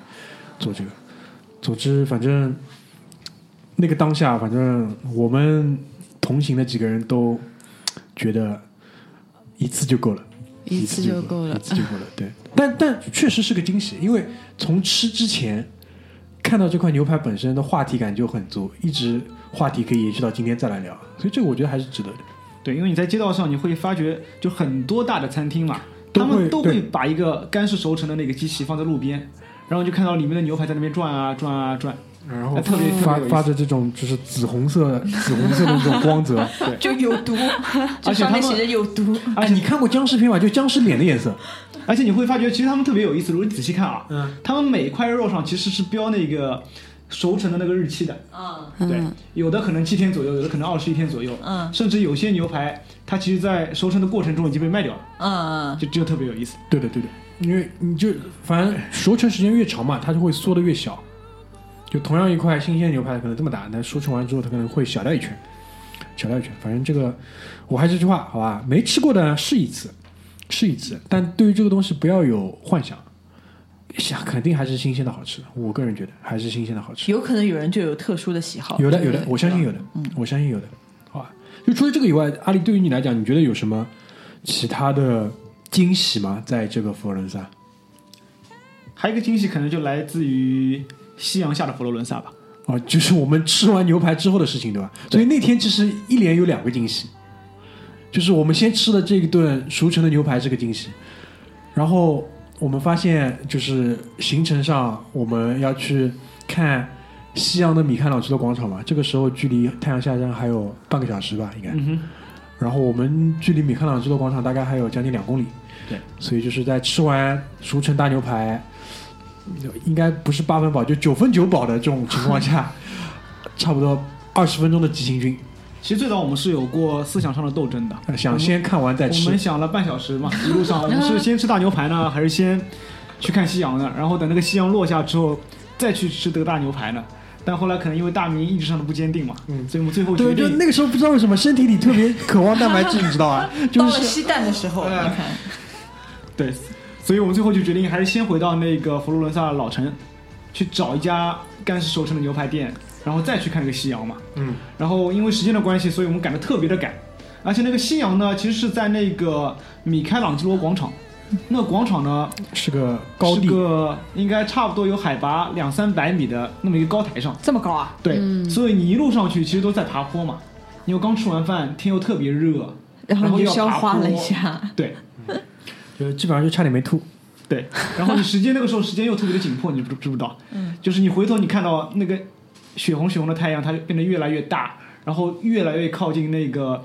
做这个。总之，反正那个当下，反正我们同行的几个人都觉得一次就够了。一次就够了一次就够了。对，但但确实是个惊喜，因为从吃之前看到这块牛排本身的话题感就很足，一直话题可以延续到今天再来聊，所以这个我觉得还是值得的。对，因为你在街道上你会发觉，就很多大的餐厅嘛，他们都会把一个干式熟成的那个机器放在路边，然后就看到里面的牛排在那边转啊转啊转，然后哎特别发发着这种就是紫红色、[LAUGHS] 紫红色的这种光泽。[LAUGHS] 就有毒，这而且面写着有毒。哎，[LAUGHS] 你看过僵尸片吗？就僵尸脸的颜色。而且你会发觉，其实他们特别有意思。如果你仔细看啊，嗯，他们每块肉上其实是标那个熟成的那个日期的。嗯对，有的可能七天左右，有的可能二十一天左右，嗯甚至有些牛排，它其实在熟成的过程中已经被卖掉了，嗯，就就特别有意思。对的对的，因为你就反正熟成时间越长嘛，它就会缩的越小。就同样一块新鲜牛排可能这么大，但输出完之后它可能会小掉一圈，小掉一圈。反正这个我还是这句话，好吧？没吃过的试一次，试一次。但对于这个东西不要有幻想，想肯定还是新鲜的好吃。我个人觉得还是新鲜的好吃。有可能有人就有特殊的喜好。有的有的，我相信有的，嗯我相信有的，好吧？就除了这个以外，阿里对于你来讲，你觉得有什么其他的惊喜吗？在这个佛罗伦萨？还有一个惊喜，可能就来自于夕阳下的佛罗伦萨吧。哦，就是我们吃完牛排之后的事情，对吧？所以那天其实一连有两个惊喜，就是我们先吃的这一顿熟成的牛排这个惊喜，然后我们发现就是行程上我们要去看夕阳的米开朗基罗广场嘛，这个时候距离太阳下山还有半个小时吧，应该。嗯，然后我们距离米开朗基罗广场大概还有将近两公里，对，所以就是在吃完熟成大牛排，应该不是八分饱，就九分九饱的这种情况下，[LAUGHS] 差不多二十分钟的急行军，其实最早我们是有过思想上的斗争的，呃想先看完再吃。我吃们，想了半小时嘛，[LAUGHS] 一路上我们是先吃大牛排呢，还是先去看夕阳呢？然后等那个夕阳落下之后，再去吃德大牛排呢。但后来可能因为大明意志上的不坚定嘛，嗯。所以我们最后决对，就定那个时候不知道为什么身体里特别渴望蛋白质，你知道吧？[LAUGHS] 就是到了西蛋的时候，你哎看，对，所以我们最后就决定还是先回到那个佛罗伦萨的老城，去找一家干式熟成的牛排店，然后再去看那个夕阳嘛。嗯，然后因为时间的关系，所以我们赶得特别的赶，而且那个夕阳呢，其实是在那个米开朗基罗广场。那个广场呢，是个高地是，个应该差不多有海拔两三百米的那么一个高台上。这么高啊？对，嗯所以你一路上去其实都在爬坡嘛，因为刚吃完饭，天又特别热，然后你就然后要爬消化了坡一下，对就基本上就差点没吐。对，然后你时间那个时候时间又特别的紧迫，你知不知不知道？嗯，就是你回头你看到那个血红血红的太阳，它就变得越来越大，然后越来越靠近那个。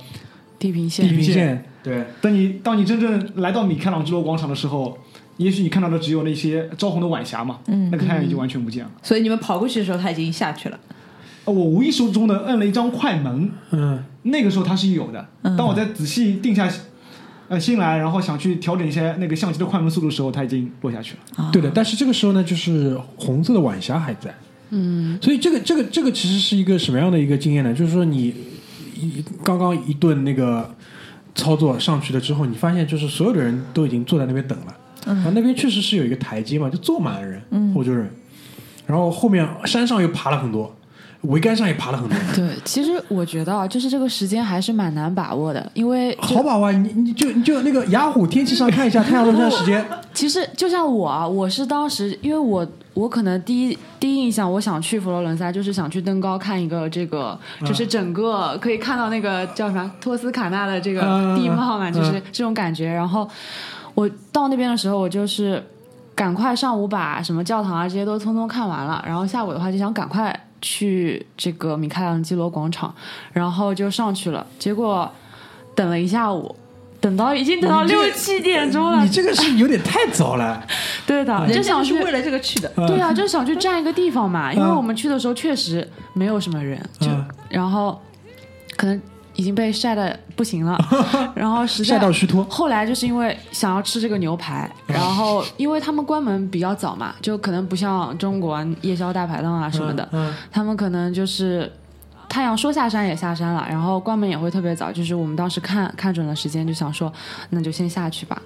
地平线地平线线，对，等你当你真正来到米开朗基罗广场的时候，也许你看到的只有那些朝红的晚霞嘛，嗯那个太阳已经完全不见了。所以你们跑过去的时候，它已经下去了。呃我无意识中的摁了一张快门，嗯，那个时候它是有的。嗯当我在仔细定下呃新来，然后想去调整一下那个相机的快门速度的时候，它已经落下去了。对的。但是这个时候呢，就是红色的晚霞还在，嗯，所以这个这个这个其实是一个什么样的一个经验呢？就是说你一刚刚一顿那个操作上去了之后，你发现就是所有的人都已经坐在那边等了，嗯然后那边确实是有一个台阶嘛，就坐满了人，嗯欧洲人，然后后面山上又爬了很多，桅杆上也爬了很多。对，其实我觉得啊，就是这个时间还是蛮难把握的，因为好把握，你你就你就那个雅虎天气上看一下太阳落山时间，[LAUGHS] 其实就像我啊，我是当时因为我我可能第一第一印象，我想去佛罗伦萨，就是想去登高看一个这个，就是整个可以看到那个叫什么托斯卡纳的这个嗯地貌嘛，嗯就是这种感觉。然后我到那边的时候，我就是赶快上午把什么教堂啊这些都匆匆看完了，然后下午的话就想赶快去这个米开朗基罗广场，然后就上去了。结果等了一下午。等到已经等到六七点钟了你，这个是有点太早了。[LAUGHS] 对的，就想去是为了这个去的。对啊，就想去占一个地方嘛，因为嗯我们去的时候确实没有什么人，就、嗯然后可能已经被晒的不行了，[LAUGHS] 然后实在晒到虚脱，后来就是因为想要吃这个牛排，然后 [LAUGHS] 因为他们关门比较早嘛，就可能不像中国夜宵大排档啊什么的，嗯，他们可能就是太阳说下山也下山了，然后关门也会特别早。就是我们当时看看准了时间，就想说那就先下去吧。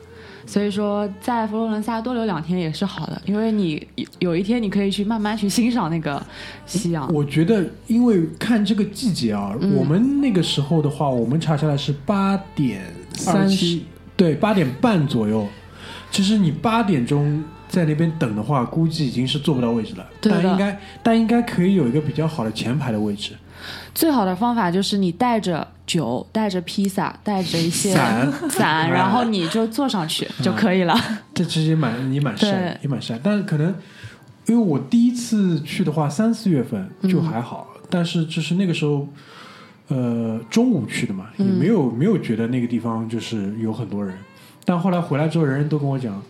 所以说，在佛罗伦萨多留两天也是好的，因为你有有一天你可以去慢慢去欣赏那个夕阳。我觉得，因为看这个季节啊，嗯我们那个时候的话，我们查下来是八点三十27，对，八点半左右。其实你八点钟在那边等的话，估计已经是坐不到位置了。对但应该，但应该可以有一个比较好的前排的位置。最好的方法就是你带着酒，带着披萨，带着一些伞伞，[LAUGHS] 然后你就坐上去就可以了。这其实也蛮你蛮晒，也蛮晒。但是可能因为我第一次去的话，三四月份就还好，但是就是那个时候，呃，中午去的嘛，也没有、没有觉得那个地方就是有很多人。但后来回来之后，人人都跟我讲，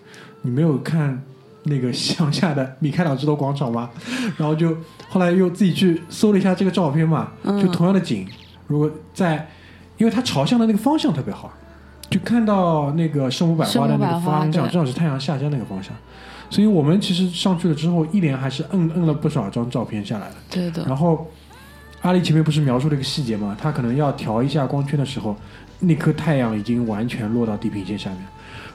你没有看那个乡下的米开朗基罗广场吗？[LAUGHS] 然后就后来又自己去搜了一下这个照片嘛，嗯就同样的景，如果在，因为它朝向的那个方向特别好，就看到那个圣母百花的那个方向，正好是太阳下山那个方向。所以我们其实上去了之后，一连还是摁摁了不少张照片下来的。对的，然后阿丽前面不是描述了一个细节嘛？他可能要调一下光圈的时候，那颗太阳已经完全落到地平线下面。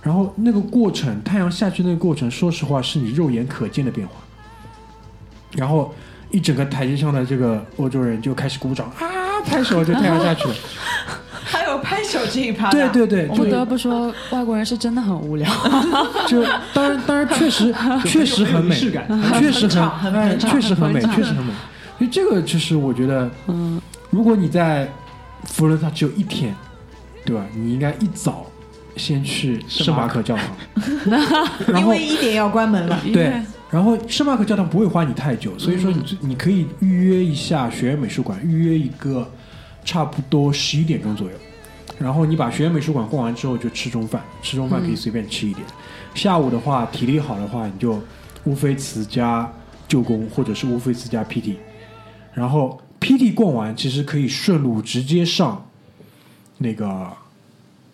然后那个过程，太阳下去那个过程，说实话是你肉眼可见的变化。然后一整个台阶上的这个欧洲人就开始鼓掌啊，拍手，就太阳下去了。[LAUGHS] 还有拍手这一趴，对对对，不得不说，外国人是真的很无聊。[LAUGHS] 就当然当然确实 [LAUGHS] 确实很美。确实很确实很美，确实很美。所以这个就是我觉得，嗯，如果你在佛罗伦萨只有一天，对吧？你应该一早先去圣马可教堂，然后因为一点要关门了。对，然后圣马可教堂不会花你太久，所以说你最你可以预约一下学院美术馆，预约一个差不多十一点钟左右。然后你把学院美术馆逛完之后就吃中饭，吃中饭可以随便吃一点。下午的话，体力好的话，你就乌菲茨加旧宫，或者是乌菲茨加 PT。然后 PT 逛完，其实可以顺路直接上那个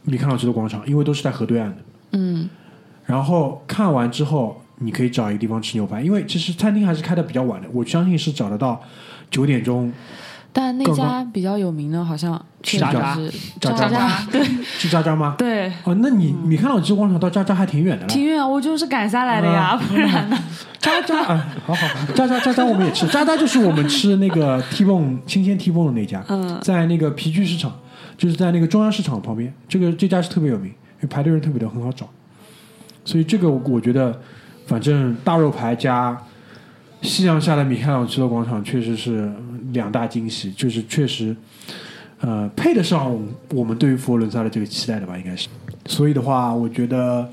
米开朗基罗广场，因为都是在河对岸的。嗯，然后看完之后，你可以找一个地方吃牛排，因为其实餐厅还是开的比较晚的，我相信是找得到九点钟但那家比较有名的，好像渣渣渣渣渣，对。是渣渣吗？对，哦，那你米开朗基罗广场到渣渣还挺远的了。挺远，我就是赶下来的呀，啊不然呢？[LAUGHS] 渣渣啊，好好好，渣渣渣渣我们也吃，[LAUGHS] 渣渣就是我们吃那个 T bone 新鲜 T bone 的那家，嗯。在那个皮具市场，就是在那个中央市场旁边，这个这家是特别有名，因为排队人特别多很好找，所以这个我觉得，反正大肉排加夕阳下的米开朗基罗广场确实是两大惊喜，就是确实，呃，配得上我们对于佛罗伦萨的这个期待的吧，应该是。所以的话，我觉得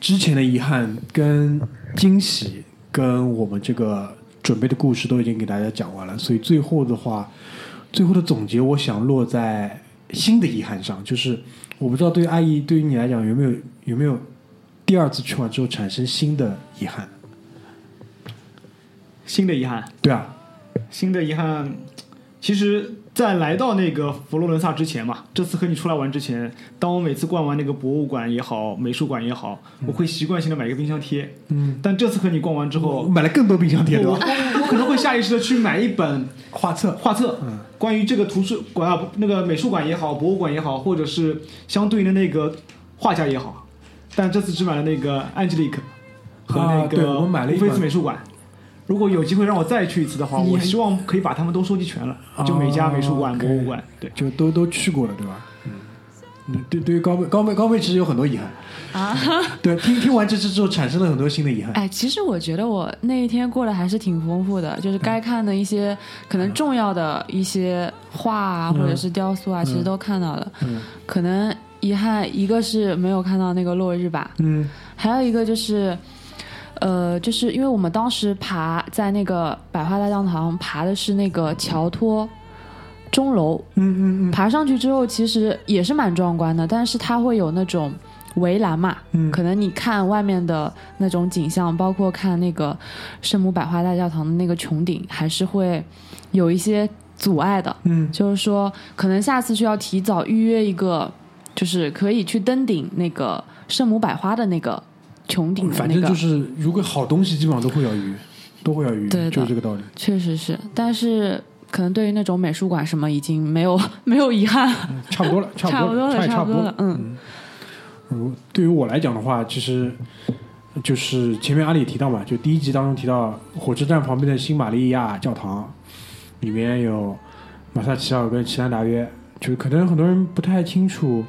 之前的遗憾跟惊喜跟我们这个准备的故事都已经给大家讲完了，所以最后的话，最后的总结，我想落在新的遗憾上，就是我不知道对阿姨对于你来讲有没有有没有第二次去完之后产生新的遗憾？新的遗憾，对啊，新的遗憾，其实，在来到那个佛罗伦萨之前嘛，这次和你出来玩之前，当我每次逛完那个博物馆也好，美术馆也好，我会习惯性的买一个冰箱贴。嗯，但这次和你逛完之我后，买了更多冰箱贴，对吧？我可能会下意识的去买一本画册，画册，嗯关于这个图书馆啊，那个美术馆也好，博物馆也好，或者是相对应的那个画家也好，但这次只买了那个安吉丽克和那啊对个我买了一本兹美术馆。如果有机会让我再去一次的话，我希望可以把他们都收集全了，就每家美术馆、哦博物馆，对。就都都去过了，对吧？嗯，嗯，对，对于高妹高妹高妹其实有很多遗憾啊。[LAUGHS] 对，听听完这次之后产生了很多新的遗憾。哎，其实我觉得我那一天过得还是挺丰富的，就是该看的一些可能重要的一些画啊，嗯或者是雕塑啊，其实都看到了。嗯可能遗憾一个是没有看到那个落日吧，嗯。还有一个就是，呃，就是因为我们当时爬在那个百花大教堂爬的是那个乔托钟楼，嗯嗯嗯。爬上去之后其实也是蛮壮观的，但是它会有那种围栏嘛，嗯。可能你看外面的那种景象，包括看那个圣母百花大教堂的那个穹顶，还是会有一些阻碍的。嗯。就是说，可能下次需要提早预约一个，就是可以去登顶那个圣母百花的那个穹顶的反那个。正就是，如果好东西基本上都会要预约，都会要预约，对就是这个道理。确实是，但是可能对于那种美术馆什么，已经没有 [LAUGHS] 没有遗憾，嗯 [LAUGHS] 差不多了，差差不多了，差也差不多了。嗯，嗯，对于我来讲的话，其实就是前面阿里提到嘛，就第一集当中提到火车站旁边的新玛利亚教堂，里面有马萨奇奥跟齐兰达约，就是可能很多人不太清楚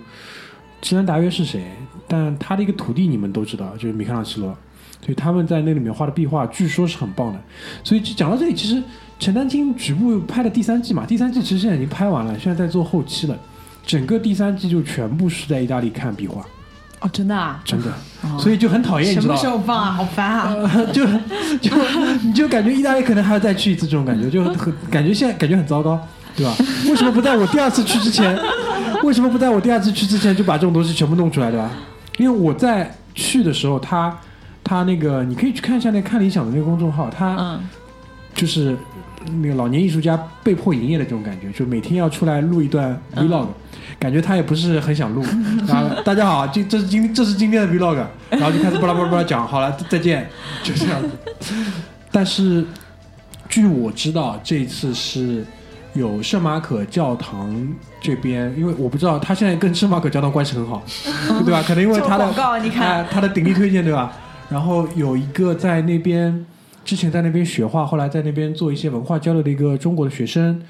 齐兰达约是谁，但他的一个徒弟你们都知道，就是米开朗基罗，所以他们在那里面画的壁画，据说是很棒的。所以讲到这里，其实陈丹青局部拍的第三季嘛，第三季其实现在已经拍完了，现在在做后期了。整个第三季就全部是在意大利看壁画，哦，真的啊？真的，所以就很讨厌，什么时候放啊？好烦啊！[LAUGHS] 呃，就就你就感觉意大利可能还要再去一次这种感觉，就很感觉现在感觉很糟糕，对吧？为什么不在我第二次去之前，[LAUGHS] 为什么不在我第二次去之前就把这种东西全部弄出来，对吧？因为我在去的时候，他他那个你可以去看一下那看理想的那个公众号，他嗯，就是那个老年艺术家被迫营业的这种感觉，就每天要出来录一段 vlog，、感觉他也不是很想录。然 [LAUGHS] 后大家好，今这是今这是今天的 vlog，然后就开始巴拉巴拉巴拉讲，好了，再见，就这样子。但是据我知道，这一次是有圣马可教堂这边，因为我不知道他现在跟圣马可教堂关系很好，[LAUGHS] 对吧？可能因为他的广告你看哎他的鼎力推荐，对吧？然后有一个在那边之前在那边学画，后来在那边做一些文化交流的一个中国的学生，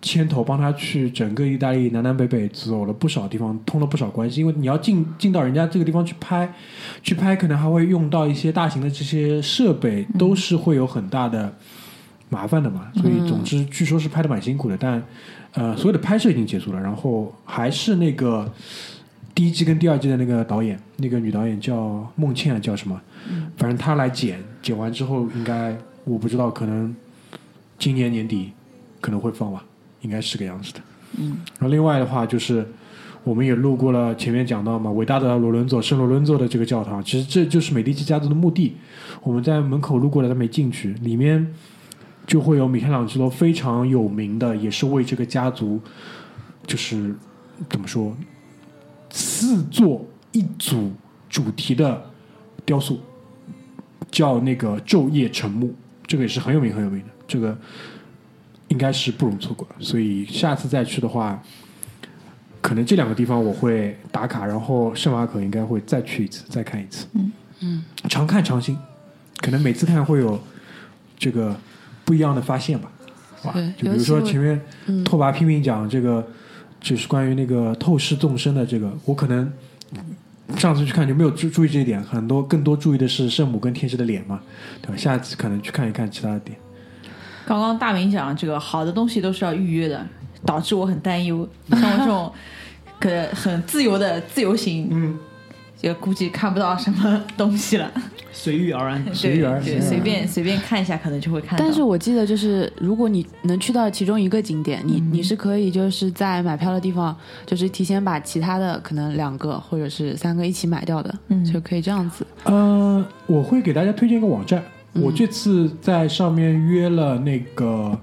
牵头帮他去整个意大利南南北北走了不少地方，通了不少关系。因为你要进进到人家这个地方去拍，去拍可能还会用到一些大型的这些设备，都是会有很大的麻烦的嘛。所以总之，据说是拍的蛮辛苦的，但呃，所有的拍摄已经结束了，然后还是那个。第一季跟第二季的那个导演，那个女导演叫孟倩，叫什么？反正她来剪，剪完之后应该我不知道，可能今年年底可能会放吧，应该是个样子的。嗯，然后另外的话就是，我们也路过了前面讲到嘛，伟大的罗伦佐圣罗伦佐的这个教堂，其实这就是美第奇家族的墓地。我们在门口路过了，但没进去，里面就会有米开朗基罗非常有名的，也是为这个家族，就是怎么说，四座一组主题的雕塑。叫那个昼夜沉木，这个也是很有名很有名的，这个应该是不容错过。所以下次再去的话，可能这两个地方我会打卡，然后圣马可应该会再去一次，再看一次。嗯嗯，常看常新，可能每次看会有这个不一样的发现吧。哇对，就比如说前面嗯拓跋拼命讲这个，就是关于那个透视纵深的这个，我可能上次去看就没有注注意这一点，很多更多注意的是圣母跟天使的脸嘛，对吧？下次可能去看一看其他的点。刚刚大明讲这个好的东西都是要预约的，导致我很担忧。像我这种 [LAUGHS] 可很自由的自由行，嗯，就估计看不到什么东西了。随遇而安。随遇而安对，随便随便看一下，可能就会看到。但是我记得就是，如果你能去到其中一个景点，你你是可以就是在买票的地方，就是提前把其他的可能两个或者是三个一起买掉的，嗯就可以这样子。呃，我会给大家推荐一个网站，嗯我这次在上面约了那个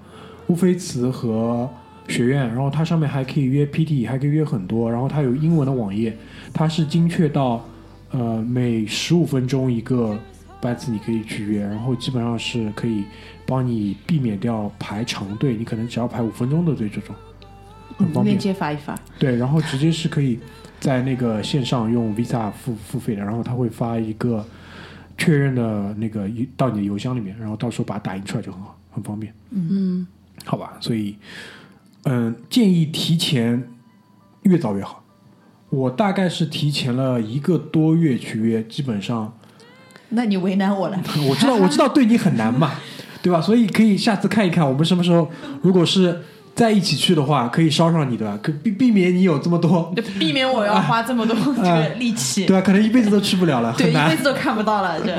乌菲茨和学院，然后它上面还可以约 PT，还可以约很多，然后它有英文的网页，它是精确到呃每十五分钟一个班次你可以去约，然后基本上是可以帮你避免掉排长队，你可能只要排五分钟的队这种，很方便链。接发一发。对，然后直接是可以在那个线上用 Visa 付付费的，然后他会发一个确认的那个邮到你的邮箱里面，然后到时候把它打印出来就很好，很方便，嗯，好吧？所以，嗯，建议提前越早越好。我大概是提前了一个多月去约，基本上那你为难我了。[LAUGHS] 我知道，我知道对你很难嘛，[LAUGHS] 对吧？所以可以下次看一看，我们什么时候如果是在一起去的话，可以捎上你的，可避避免你有这么多，就避免我要花这么多 [LAUGHS] 这个力气，对吧？可能一辈子都去不了了，对，一辈。子都看不到了。这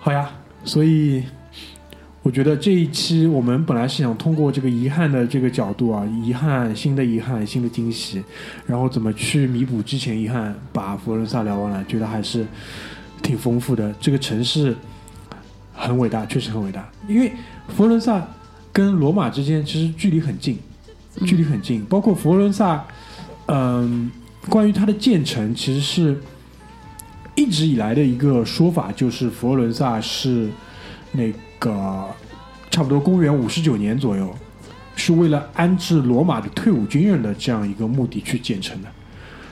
好呀，所以我觉得这一期我们本来是想通过这个遗憾的这个角度啊，遗憾新的遗憾，新的惊喜，然后怎么去弥补之前遗憾，把佛罗伦萨聊完了，觉得还是挺丰富的。这个城市很伟大，确实很伟大，因为佛罗伦萨跟罗马之间其实距离很近，距离很近，包括佛罗伦萨，嗯，关于它的建成，其实是一直以来的一个说法，就是佛罗伦萨是那个个差不多公元五十九年左右，是为了安置罗马的退伍军人的这样一个目的去建成的。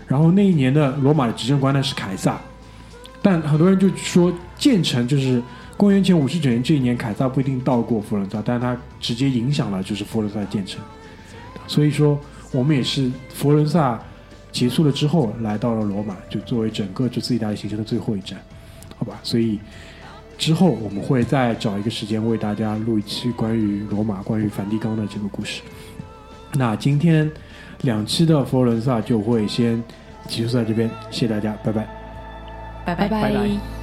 然后那一年的罗马的执政官呢是凯撒，但很多人就说建成就是公元前五十九年这一年，凯撒不一定到过佛罗伦萨，但是他直接影响了就是佛罗伦萨建成。所以说，我们也是佛罗伦萨结束了之后来到了罗马，就作为整个这次意大利行程的最后一站，好吧？所以之后我们会再找一个时间为大家录一期关于罗马、关于梵蒂冈的这个故事。那今天两期的佛罗伦萨就会先结束在这边，谢谢大家，拜拜。拜拜拜拜